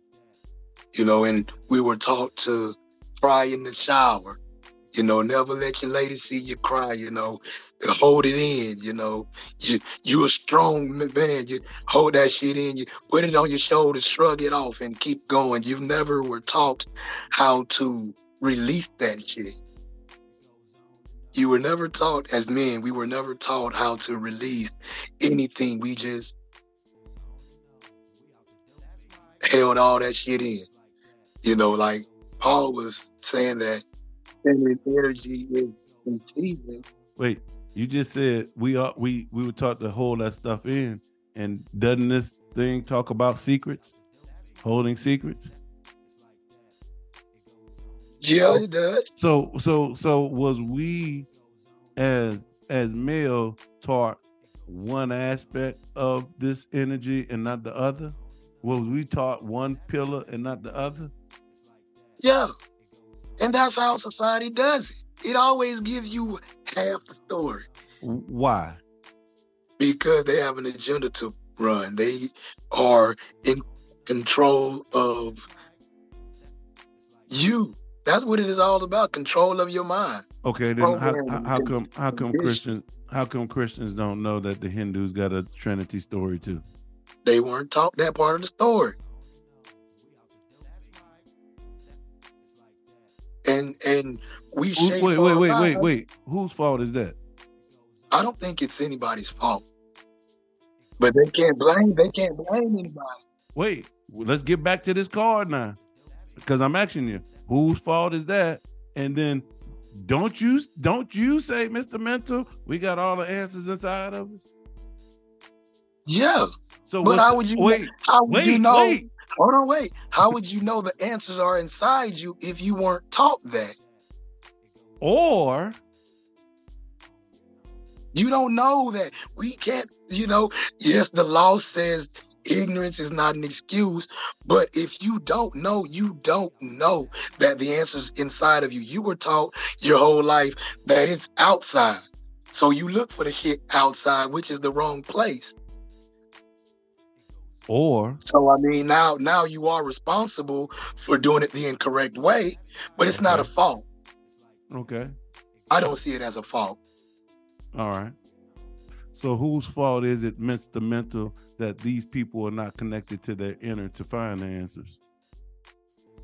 you know and we were taught to cry in the shower you know never let your lady see you cry you know hold it in you know you you a strong man. You hold that shit in. You put it on your shoulders, shrug it off, and keep going. You never were taught how to release that shit. You were never taught as men. We were never taught how to release anything. We just held all that shit in. You know, like Paul was saying that energy is contagious. Wait, you just said we are we we were taught to hold that stuff in, and doesn't this thing talk about secrets, holding secrets? Yeah, it does. So so so was we as as male taught one aspect of this energy and not the other? Was we taught one pillar and not the other? Yeah. And that's how society does it. It always gives you half the story Why? because they have an agenda to run. They are in control of you. That's what it is all about, control of your mind. Okay, then how, how, how come how come condition. Christians how come Christians don't know that the Hindus got a Trinity story too? They weren't taught that part of the story. And and we Who- shape Wait, wait, wait, wait, wait. Whose fault is that? I don't think it's anybody's fault. But they can't blame they can't blame anybody. Wait, let's get back to this card now, because I'm asking you, whose fault is that? And then, don't you don't you say, Mister Mental, we got all the answers inside of us. Yeah. So, But how would you wait? How would Wait, you know? wait. Hold on, wait. How would you know the answers are inside you if you weren't taught that? Or You don't know that. We can't, you know, yes, the law says ignorance is not an excuse, but if you don't know, you don't know that the answer's inside of you. You were taught your whole life that it's outside. So you look for the shit outside, which is the wrong place. or So I mean, now now you are responsible for doing it the incorrect way, but it's not a fault. okay, I don't see it as a fault. all right. So whose fault is it, Mister Mental, that these people are not connected to their inner to find the answers?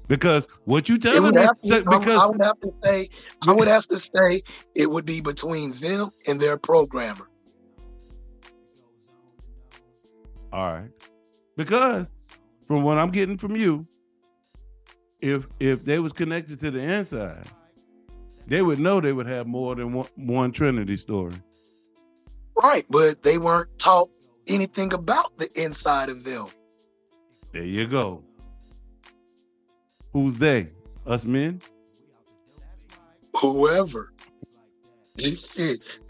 Because what you telling me, I, I would have to say, I would have to say, it would be between them and their programmer. All right. Because from what I'm getting from you, if if they was connected to the inside, they would know they would have more than one, one Trinity story. Right, but they weren't taught anything about the inside of them. There you go. Who's they? Us men? Whoever.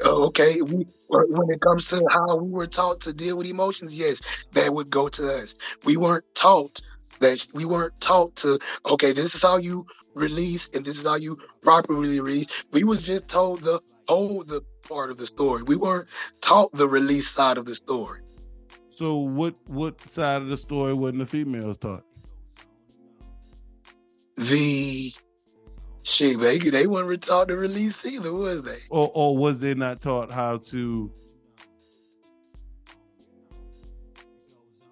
Oh, Okay, we, when it comes to how we were taught to deal with emotions, yes, that would go to us. We weren't taught that we weren't taught to. Okay, this is how you release, and this is how you properly release. We was just told the whole the part of the story. We weren't taught the release side of the story. So what what side of the story wasn't the females taught? The shit, they they weren't taught to release either, was they? Or or was they not taught how to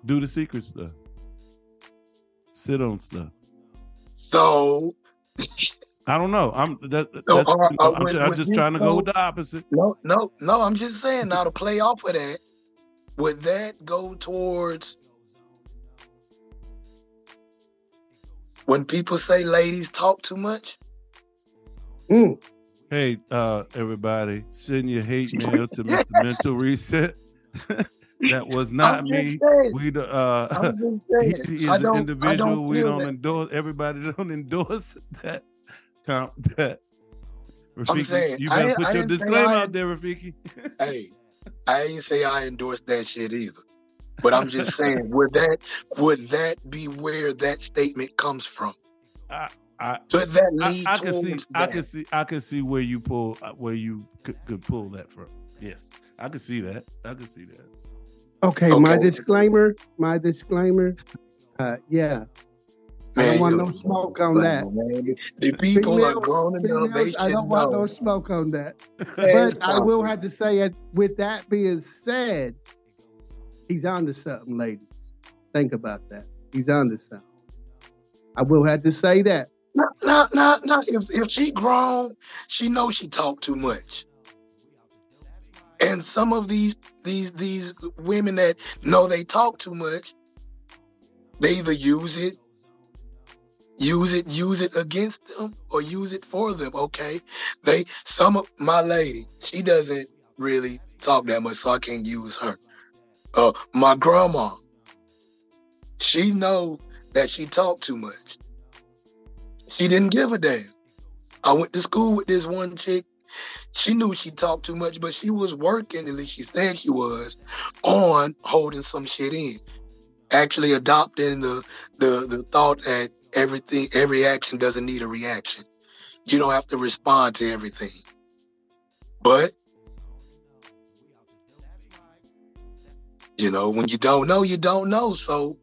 Do the secret stuff. Sit on stuff. So I don't know. I'm that, No, that's, uh, uh, I'm, when- I'm when just trying to go go- with the opposite. no, no, no. I'm just saying now to play off of that. Would that go towards when people say ladies talk too much? Mm. Hey, uh, everybody, send your hate mail to Mr. Mental Reset. that was not I'm me. saying, We the uh I'm he, he is don't- an individual. don't we don't that. endorse everybody don't endorse that count that. I'm Rafiki, saying, you better didn't- put I your disclaimer I- out there, Rafiki. hey, I ain't say I endorse that shit either. But I'm just saying, would that would that be where that statement comes from? I I Could that lead I can see towards I can see I can see where you pull uh, where you could, could pull that from. Yes. I can see that. I can see that. Okay, my disclaimer, my disclaimer. Uh, yeah, I don't want no smoke on that. Man, The people are grown enough. They Females, I don't want know. no smoke on that. But I will have to say it. With that being said, he's on to something, ladies. Think about that. He's on to something. I will have to say that. No, no, no, no. If if she grown, she knows she talk too much. And some of these these these women that know they talk too much, they either use it, use it, use it against them, or use it for them. Okay, they some of my lady, she doesn't really talk that much, so I can't use her. Uh, my grandma, she know that she talk too much. She didn't give a damn. I went to school with this one chick. She knew she talked too much, but she was working, at least she said she was, on holding some shit in. Actually adopting the the the thought that everything every action doesn't need a reaction. You don't have to respond to everything. But you know, when you don't know, you don't know. So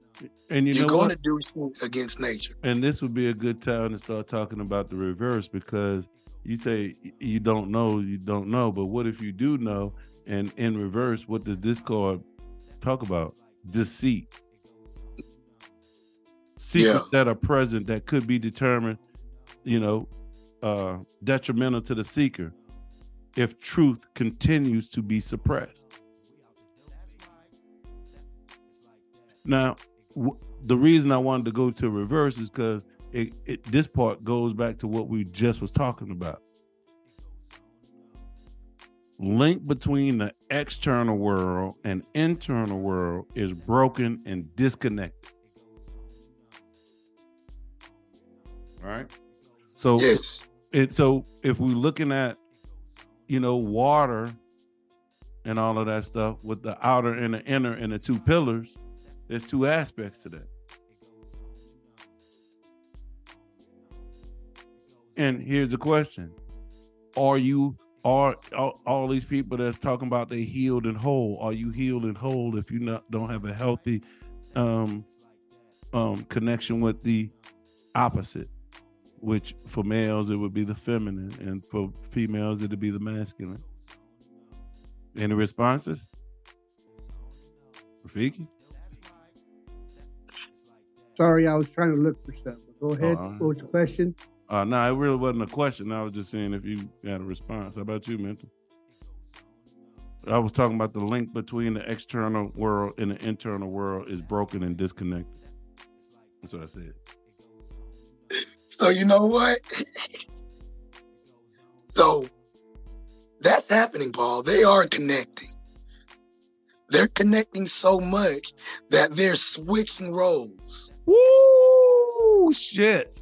And you are going to do against nature. And this would be a good time to start talking about the reverse because you say you don't know, you don't know, but what if you do know? And in reverse, what does this card talk about? Deceit. Secrets that are present that could be determined, you know, uh, detrimental to the seeker if truth continues to be suppressed. Now, w- the reason I wanted to go to reverse is because it, it this part goes back to what we just was talking about. Link between the external world and internal world is broken and disconnected. Right. So Yes. it so if we're looking at you know water and all of that stuff with the outer and the inner and the two pillars there's two aspects to that and here's the question are you are all, all these people that's talking about they healed and whole are you healed and whole if you not don't have a healthy um um connection with the opposite which for males it would be the feminine and for females it would be the masculine any responses Rafiki? Sorry, I was trying to look for something. Go ahead. right. What was the question? Uh, no, it really wasn't a question. I was just saying if you got a response. How about you, Mental? I was talking about the link between the external world and the internal world is broken and disconnected. That's what I said. So you know what? so that's happening, Paul. They are connecting. They're connecting so much that they're switching roles. Woo! Shit.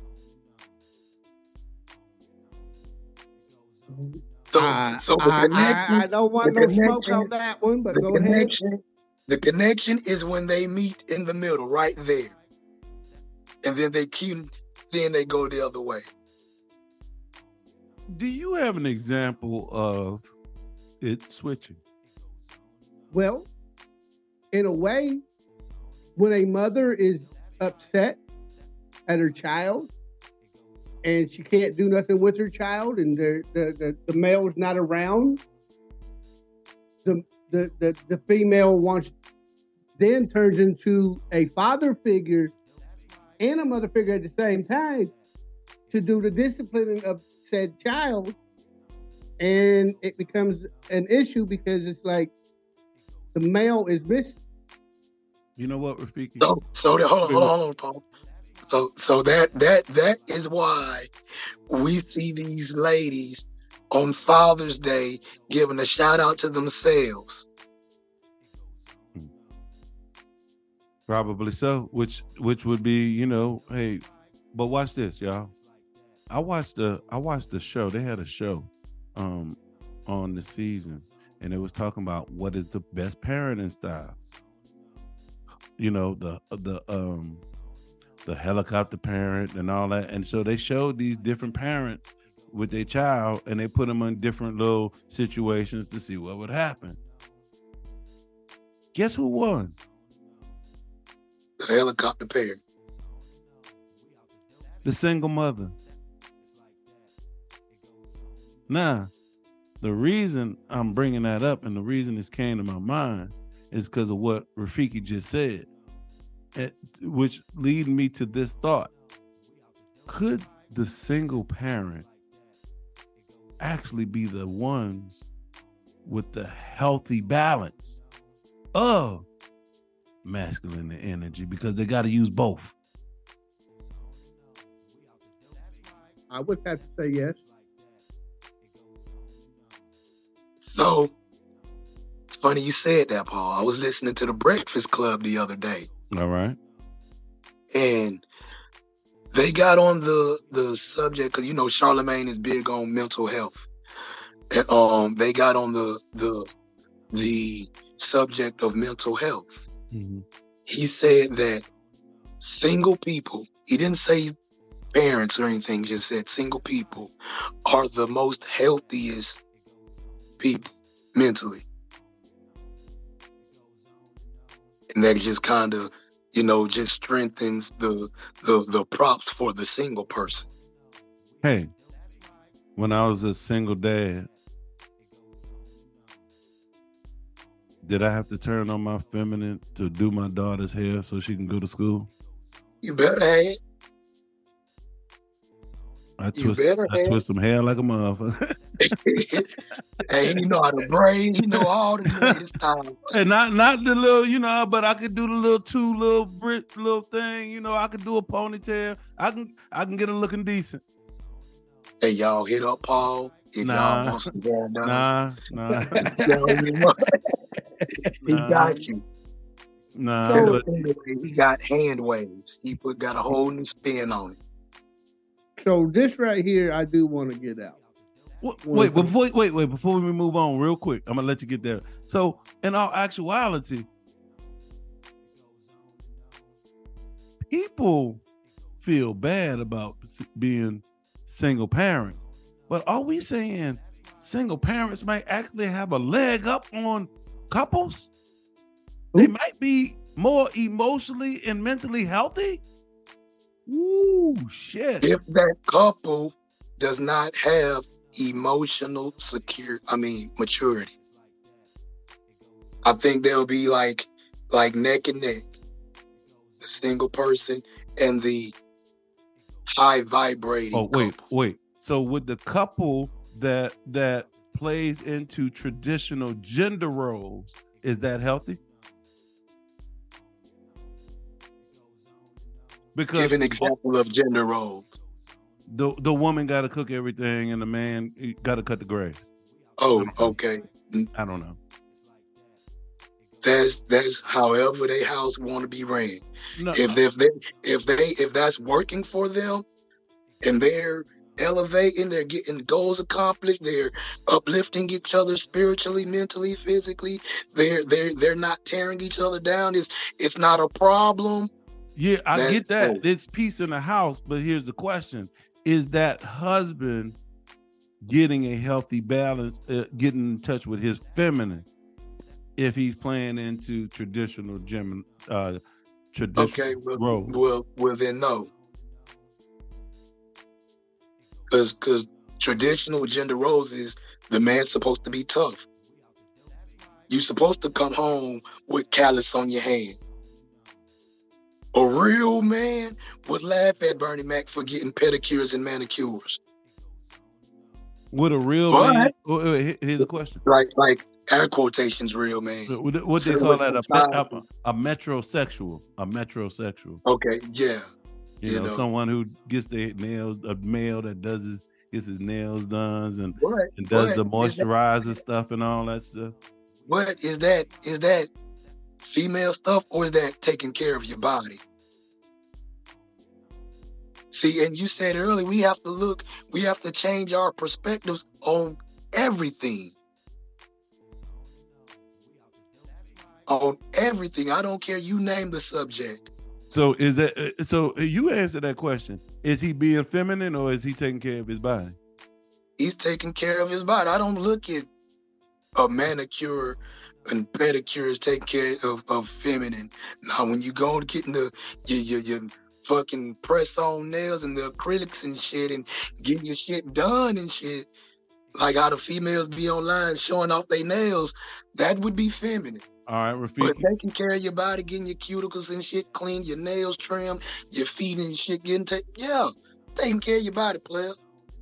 So, I, so the I, connection, I, I don't want the no smoke on that one, but the go ahead. the connection is when they meet in the middle, right there, and then they keep, then they go the other way. Do you have an example of it switching? Well, in a way, when a mother is upset at her child and she can't do nothing with her child and the the, the, the male is not around, the, the the the female wants then turns into a father figure and a mother figure at the same time to do the disciplining of said child. And it becomes an issue because it's like the male is missing. You know what, Rafiki? So, so that, hold on, hold on, hold on, Paul. So, so that that that is why we see these ladies on Father's Day giving a shout out to themselves. Probably so. Which which would be, you know, hey, but watch this, y'all. I watched the I watched the show. They had a show um on the season and it was talking about what is the best parenting style. You know, the the um the helicopter parent and all that. And so they showed these different parents with their child and they put them in different little situations to see what would happen. Guess who won? The helicopter parent. The single mother. Now, the reason I'm bringing that up and the reason this came to my mind is because of what Rafiki just said, it, which lead me to this thought. Could the single parent actually be the ones with the healthy balance of masculine energy because they got to use both? I would have to say yes. So it's funny you said that, Paul. I was listening to the Breakfast Club the other day. All right. And they got on the the subject because you know Charlamagne is big on mental health. And, um, they got on the the the subject of mental health. Mm-hmm. He said that single people. He didn't say parents or anything. Just said single people are the most healthiest people mentally. And that just kind of, you know, just strengthens the the the props for the single person. Hey, when I was a single dad, did I have to turn on my feminine to do my daughter's hair so she can go to school? You better have. I twist, I twist some hair like a motherfucker. hey, you know how to braid, you know all the time. and not not the little, you know, but I could do the little two little Brit little thing. You know, I could do a ponytail. I can I can get it looking decent. Hey, y'all hit up Paul if Nah. y'all want some hair done. Nah, nah, Y'all hear me? he Nah. got you. nah. So- but he got hand waves. He put got a whole new spin on it. So this right here, I do want to get out. Wait, wait, before wait, wait, before we move on, real quick, I'm gonna let you get there. So, in all actuality, people feel bad about being single parents, but are we saying single parents might actually have a leg up on couples? They might be more emotionally and mentally healthy. Ooh, shit. If that couple does not have emotional secure, I mean maturity, I think they'll be like like neck and neck. The single person and the high vibrating. Oh wait, couple. wait. So would the couple that that plays into traditional gender roles is that healthy? Because Give an example of gender roles. the the woman got to cook everything and the man got to cut the grass. Oh, okay. I don't know. That's that's however they house want to be ran. No, if if they if they if that's working for them and they're elevating they're getting goals accomplished they're uplifting each other spiritually mentally physically. They're they're they're not tearing each other down. It's it's not a problem. Yeah, I that's get that. dope. It's peace in the house, but here's the question: Is that husband getting a healthy balance, uh, getting in touch with his feminine, if he's playing into traditional gym, uh, traditional okay well well, well then no because because traditional gender roles is the man's supposed to be tough you're supposed to come home with callus on your hand. A real man would laugh at Bernie Mac for getting pedicures and manicures. Would a real But- man? Oh, oh, wait, wait, here's a question. Like, like air quotations, real man. What, what they call that? A, a, a metrosexual. A metrosexual. Okay, yeah. You, You know, know. someone who gets their nails, a male that does his gets his nails done and, What? and does the is that- moisturizer stuff and all that stuff. What is that? Is that female stuff or is that taking care of your body? See, and you said earlier, we have to look, we have to change our perspectives on everything. On everything. I don't care. You name the subject. So is that uh, so? You answer that question. Is he being feminine or is he taking care of his body? He's taking care of his body. I don't look at a manicure and pedicure is taking care of, of feminine. Now, when you go and getting the your, your your fucking press on nails and the acrylics and shit and getting your shit done and shit, like how the females be online showing off their nails, that would be feminine. All right, But Rafiki. taking care of your body, getting your cuticles and shit clean, your nails trimmed, your feet and shit getting taken, yeah, taking care of your body, player.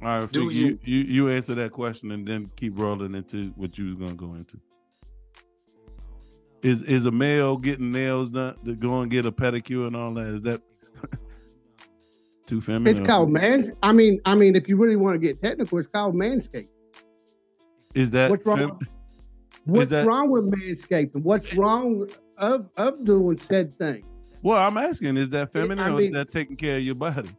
All right, do Rafiki. You, you you answer that question and then keep rolling into what you was gonna go into. Is is a male getting nails done to go and get a pedicure and all that? Is that too feminine? It's called man. I mean, I mean, if you really want to get technical, it's called manscaping. Is that What's wrong? fem- What's that- wrong with manscaping? What's wrong of of doing said thing? Well, I'm asking, is that feminine I or mean- is that taking care of your body?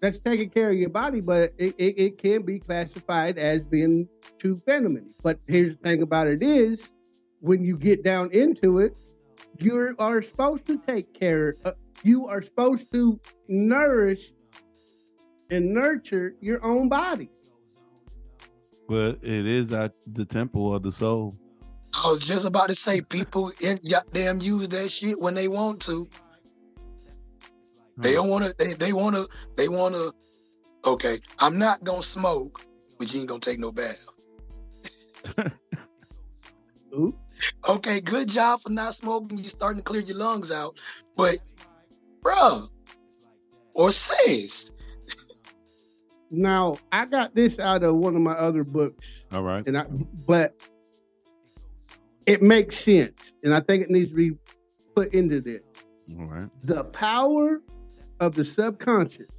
That's taking care of your body, but it, it, it can be classified as being too feminine. But here's the thing about it is, when you get down into it, you are supposed to take care. Uh, you are supposed to nourish and nurture your own body. But it is at the temple of the soul. I was just about to say people in goddamn use that shit when they want to. They don't hmm. want to. They, they want to. They want to. Okay, I'm not gonna smoke, but you ain't gonna take no bath. Okay, good job for not smoking. You're starting to clear your lungs out, but, bruh, or sis, Now, I got this out of one of my other books, All right. and I but it makes sense, and I think it needs to be put into this. All right. The power of the subconscious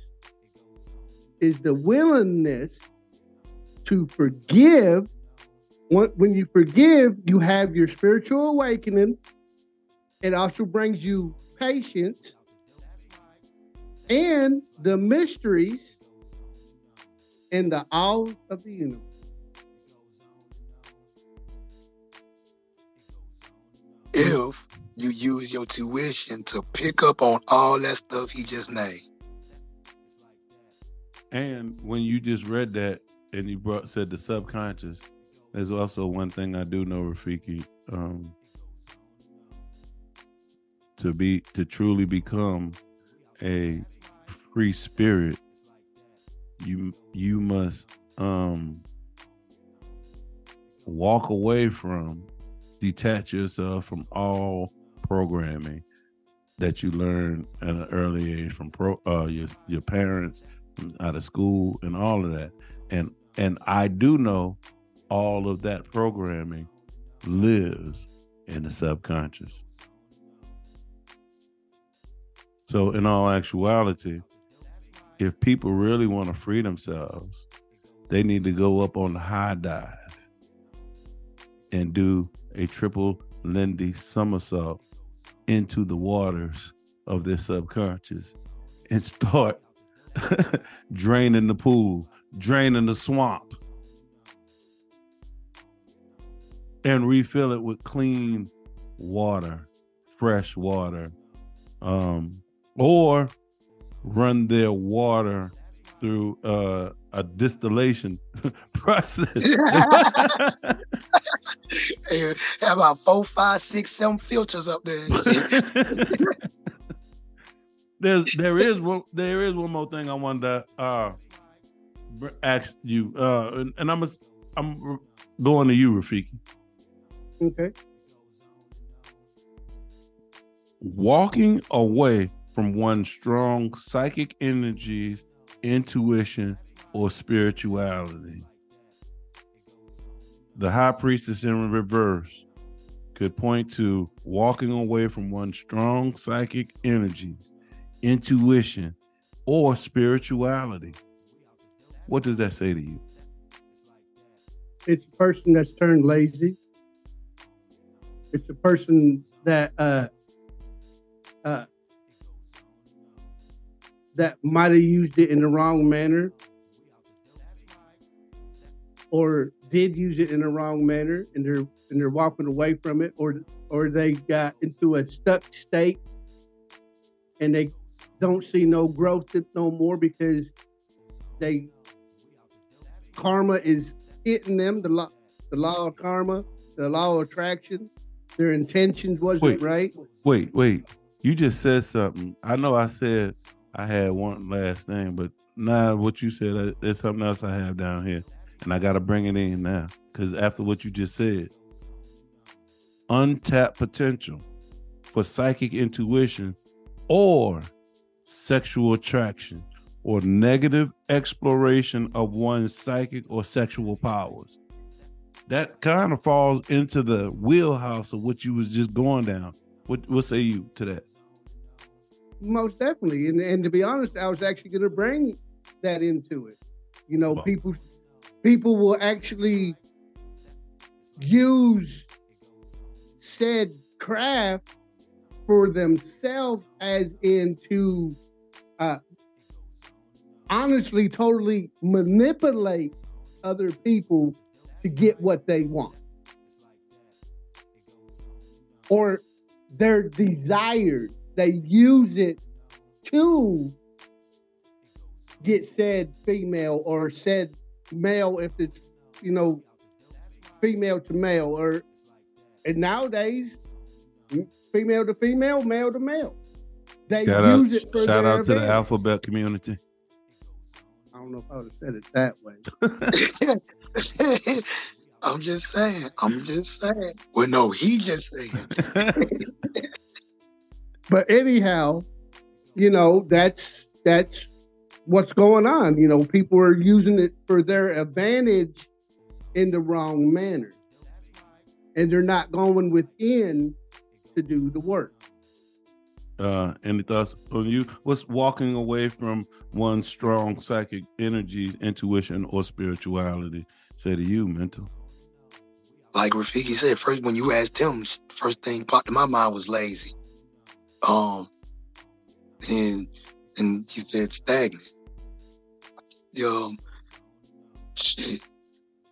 is the willingness to forgive. When when you forgive, you have your spiritual awakening. It also brings you patience and the mysteries and the awe of the universe. If you use your tuition to pick up on all that stuff he just named. And when you just read that and you brought said the subconscious, there's also one thing I do know, Rafiki. Um, to be to truly become a free spirit, you you must um walk away from, detach yourself from all programming that you learn at an early age from pro uh your your parents out of school and all of that. And and i do know all of that programming lives in the subconscious. So in all actuality if people really want to free themselves they need to go up on the high dive and do a triple lindy somersault into the waters of their subconscious and start draining the pool, draining the swamp, and refill it with clean water, fresh water, um, or run their water through uh, a distillation process. Hey, have about four, five, six, seven filters up there. and. There's there is one there is one more thing I wanted to uh ask you uh and, and I'm a, I'm going to you Rafiki. Okay. Walking away from one's strong psychic energies, intuition, or spirituality. The high priestess in reverse could point to walking away from one's strong psychic energies, intuition, or spirituality. What does that say to you? It's a person that's turned lazy. It's a person that uh, uh, that might have used it in the wrong manner or did use it in the wrong manner and they're and they're walking away from it or or they got into a stuck state and they don't see no growth no more because they karma is hitting them the law the law of karma the law of attraction their intentions wasn't Wait. right Wait, wait. You just said something. I know I said I had one last thing, but now what you said, uh, there's something else I have down here. And I got to bring it in now. Because after what you just said, untapped potential for psychic intuition or sexual attraction or negative exploration of one's psychic or sexual powers. That kind of falls into the wheelhouse of what you was just going down. What what say you to that? most definitely and, and to be honest i was actually going to bring that into it you know Wow. people people will actually use said craft for themselves as into uh honestly totally manipulate other people to get what they want. Or their desires. They use it to get said female or said male if it's you know female to male or and nowadays female to female male to male they Shout out, use it for shout their out to the alphabet community. i don't know if i would have said it that way I'm just saying. I'm just saying. Well, no, he just saying. but anyhow you know that's that's what's going on you know people are using it for their advantage in the wrong manner and they're not going within to do the work uh, any thoughts on you? What's walking away from one's strong psychic energies, intuition, or spirituality? Say to you, mental. Like Rafiki said, first when you asked him, first thing popped in my mind was lazy. Um, and and you said stagnant. Um, shit.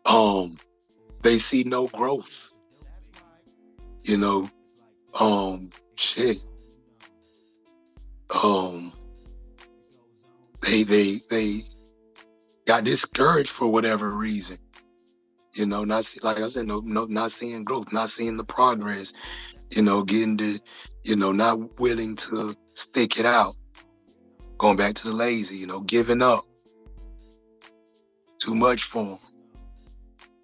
Um, they see no growth. You know, um, shit. Um, they they they got discouraged for whatever reason. You know, not see, like I said, no, no, not seeing growth, not seeing the progress. You know, getting to, you know, not willing to stick it out. Going back to the lazy, you know, giving up. Too much for them.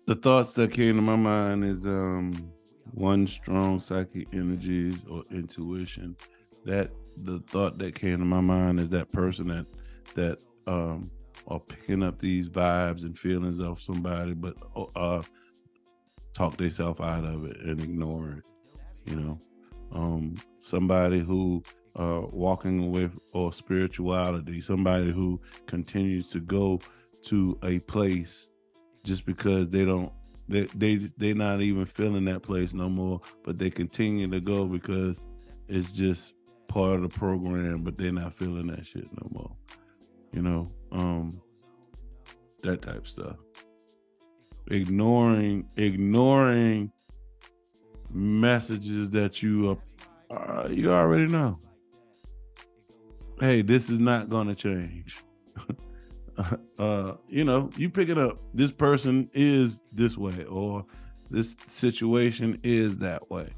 The thoughts that came to my mind is um, one strong psychic energies or intuition. That the thought that came to my mind is that person that that um, are picking up these vibes and feelings of somebody, but uh, talk themselves out of it and ignore it. You know, um, somebody who uh, walking with or spirituality, somebody who continues to go to a place just because they don't they they they not even feeling that place no more, but they continue to go because it's just part of the program, but they're not feeling that shit no more. You know, um, that type stuff. Ignoring ignoring messages that you are uh, you already know. Hey, this is not going to change. uh, you know, you pick it up. This person is this way, or this situation is that way.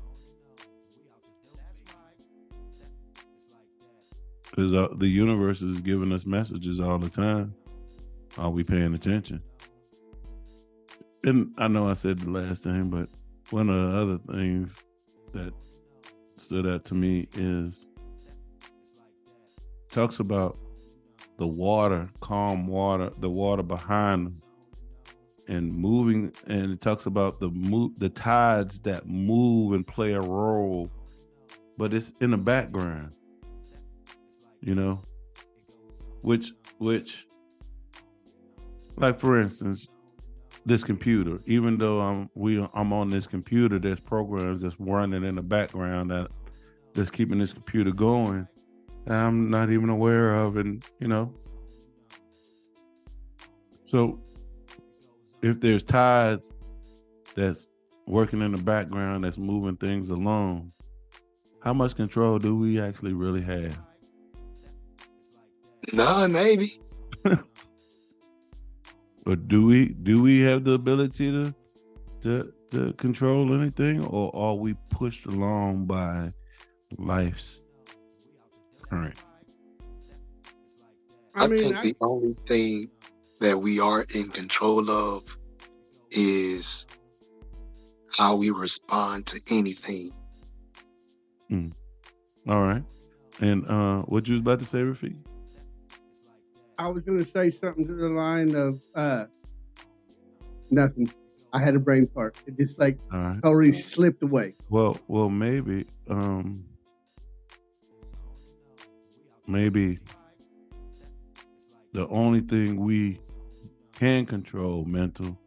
Because uh, the universe is giving us messages all the time. Are we paying attention? And I know I said the last thing, but one of the other things that stood out to me is talks about the water, calm water, the water behind them, and moving. And it talks about the the tides that move and play a role, but it's in the background. You know, which which, like for instance, this computer. Even though I'm we I'm on this computer, there's programs that's running in the background that that's keeping this computer going I'm not even aware of, and you know. So, if there's tides that's working in the background, that's moving things along, how much control do we actually really have? None, maybe. but do we do we have the ability to to to control anything, or are we pushed along by life's current? I, I mean, think I... the only thing that we are in control of is how we respond to anything. Mm. All right. And uh what you was about to say, Rafik? I was gonna say something to the line of uh nothing. I had a brain fart. It just like right. already slipped away. Well well maybe um maybe the only thing we can control mental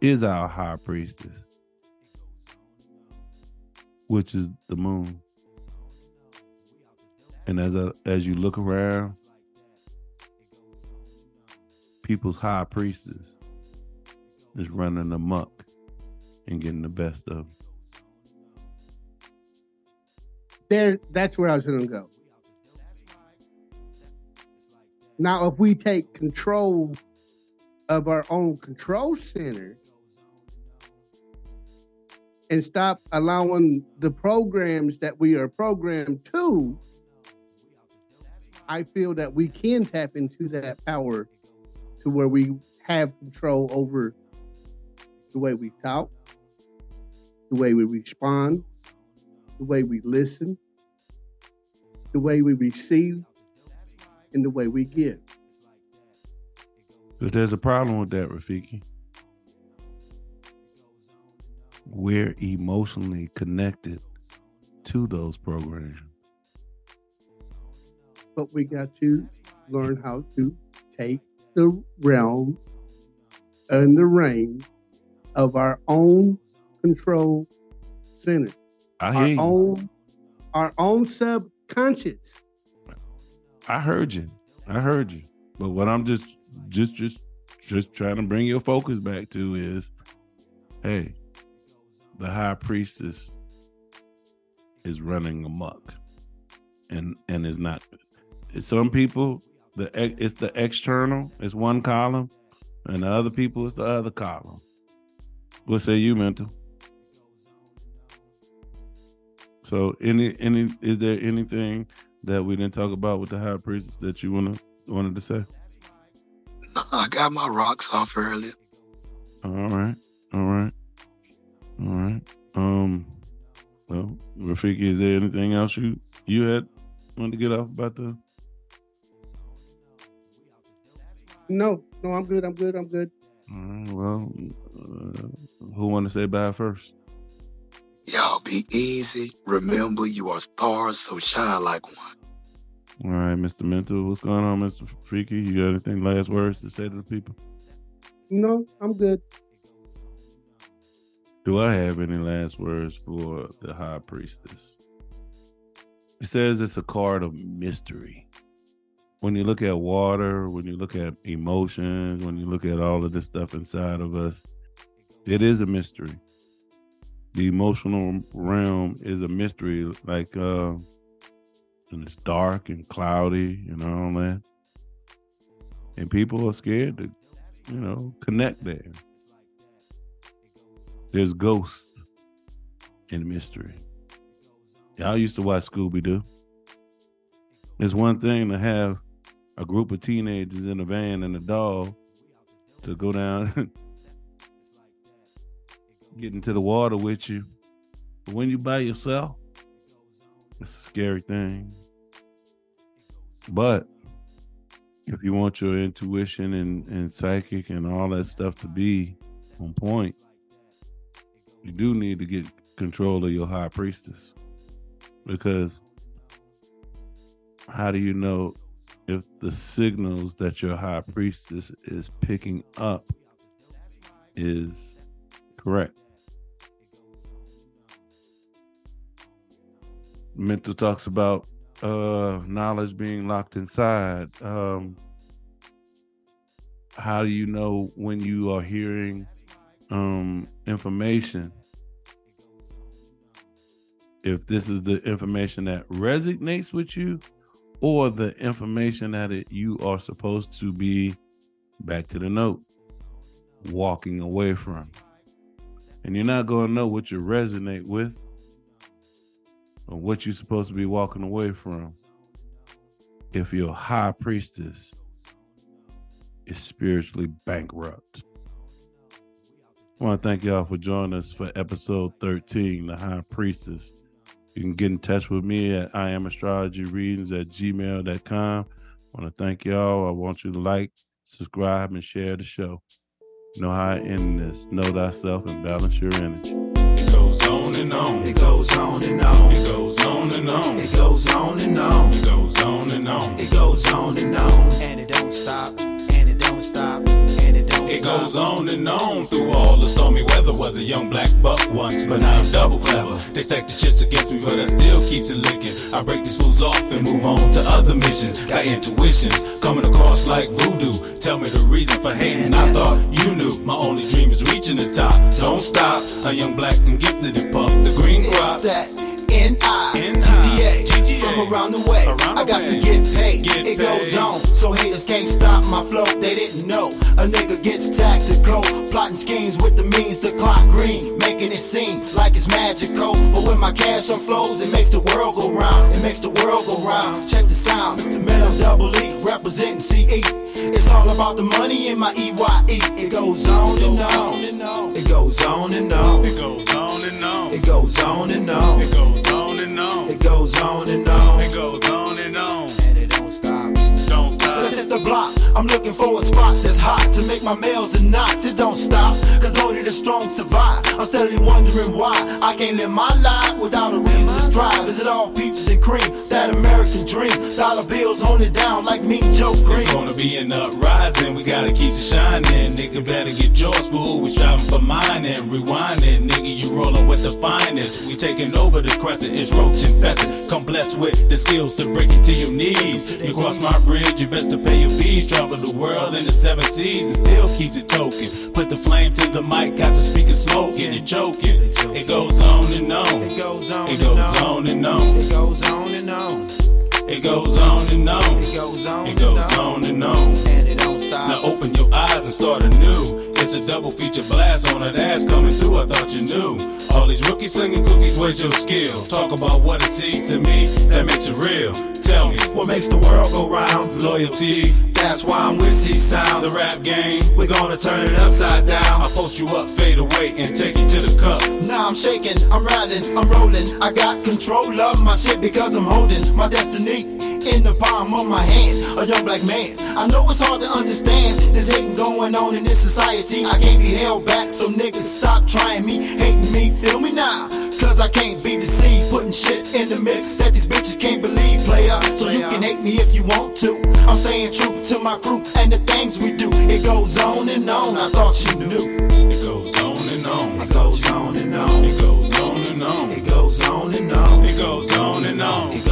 is our high priestess, which is the moon. And as a, as you look around, people's high priestess is running amok and getting the best of them. There, that's where I was to go. Now, if we take control of our own control center and stop allowing the programs that we are programmed to, I feel that we can tap into that power to where we have control over the way we talk, the way we respond, the way we listen, the way we receive, and the way we give. But there's a problem with that, Rafiki. We're emotionally connected to those programs. But we got to learn how to take the realm and the reign of our own control center. I our you. own our own subconscious I heard you. I heard you. But what I'm just just just just trying to bring your focus back to is hey, the high priestess is running amok. And and is not some people the it's the external, it's one column, and the other people it's the other column. What say you, mental? So any any is there anything that we didn't talk about with the high priestess that you wanna wanted to say? No, I got my rocks off earlier. All right, all right, all right. Um, well, Rafiki, is there anything else you you had wanted to get off about the? No, no, I'm good. I'm good. I'm good. All right. Well, uh, who want to say bye first? Y'all be easy. Remember, you are stars, so shine like one. All right, Mr. Mental. What's going on, Mr. Freaky? You got anything last words to say to the people? No, I'm good. Do I have any last words for the high priestess? It says it's a card of mystery. When you look at water, when you look at emotions, when you look at all of this stuff inside of us, it is a mystery the emotional realm is a mystery, like uh and it's dark and cloudy and all that. And people are scared to, you know, connect there. There's ghosts in mystery. Y'all used to watch Scooby Doo. It's one thing to have a group of teenagers in a van and a dog to go down get into the water with you. But when you by yourself, it's a scary thing. But if you want your intuition and, and psychic and all that stuff to be on point, you do need to get control of your high priestess. Because how do you know if the signals that your high priestess is picking up is correct? Mental talks about uh knowledge being locked inside. Um how do you know when you are hearing um information if this is the information that resonates with you or the information that it, you are supposed to be back to the note walking away from and you're not going to know what you resonate with what you're supposed to be walking away from if your high priestess is spiritually bankrupt. I want to thank y'all for joining us for episode 13, The High Priestess. You can get in touch with me at I am astrology readings at gmail.com. I want to thank y'all. I want you to like, subscribe, and share the show. Know how I end this. Know thyself and balance your energy. It goes on and on. It goes on and on. It goes on and on. It goes on and on. It goes on and on. It goes on and on. And it don't stop. Goes on and on through all the stormy weather. Was a young black buck once, but now I'm double clever. They stack the chips against me, but I still keeps it licking. I break these fools off and move on to other missions. Got intuitions coming across like voodoo. Tell me the reason for hating. I thought you knew. My only dream is reaching the top. Don't stop. A young black and gifted and puff the green crops. That N.I. N.I. GTA. GTA. From around the way. Around the I got to get paid. Get it goes paid. on. So haters can't stop my flow. They didn't know. A nigga gets tactical. Plotting schemes with the means to clock green. Making it seem like it's magical. But when my cash unflows, it makes the world go round. It makes the world go round. Check the sound. Mr. Mel Double E representing CE. It's all about the money in my EYE. It goes on and on. It goes on and on. It goes on and on. It goes on and on. It goes on and on. It goes on and on. It goes on and on. And it don't stop. Don't stop. Let's hit the block. I'm looking for a spot that's hot to make my meals and knots. It don't stop, cause only the strong survive. I'm steadily wondering why I can't live my life without a reason to strive. Is it all peaches and cream? That American dream. Dollar bills on it down like me, Joe Green. It's gonna be an uprising, we gotta keep it shining. Nigga better get yours, fool. We striving for mine and rewinding. Nigga, you rolling with the finest. We taking over the crescent, it's roach infested. Come blessed with the skills to break it to your knees. You cross my bridge, you best to pay your fees. Travel the world in the seven seas and still keeps it token. Put the flame to the mic, got the speaker smoking, you're choking. It goes on and on. It goes on It and goes on. on and on. It goes on and on. It goes on and on. It goes on It and on Now open your eyes and start anew. It's a double feature blast on an ass coming through. I thought you knew. All these rookies slinging cookies, where's your skill? Talk about what it seems to me that makes it real. Tell me What makes the world go round? loyalty, That's why I'm with C Sound. the rap game. We're gonna turn it upside down. I post you up, fade away, and take you to the cup. Now I'm shaking, I'm riding, I'm rolling. I got control of my shit because I'm holding my destiny in the palm of my hand. A young black man. I know it's hard to understand. There's hating going on in this society. I can't be held back, so niggas stop trying me, hating me. Feel me now. Cause I can't be deceived, putting shit in the mix that these bitches can't believe, player. So you can hate me if you want to. I'm staying true to my crew and the things we do. It goes on and on. I thought you knew. It goes on and on. It goes on and on. It goes on and on. It goes on and on. It goes on and on. It goes on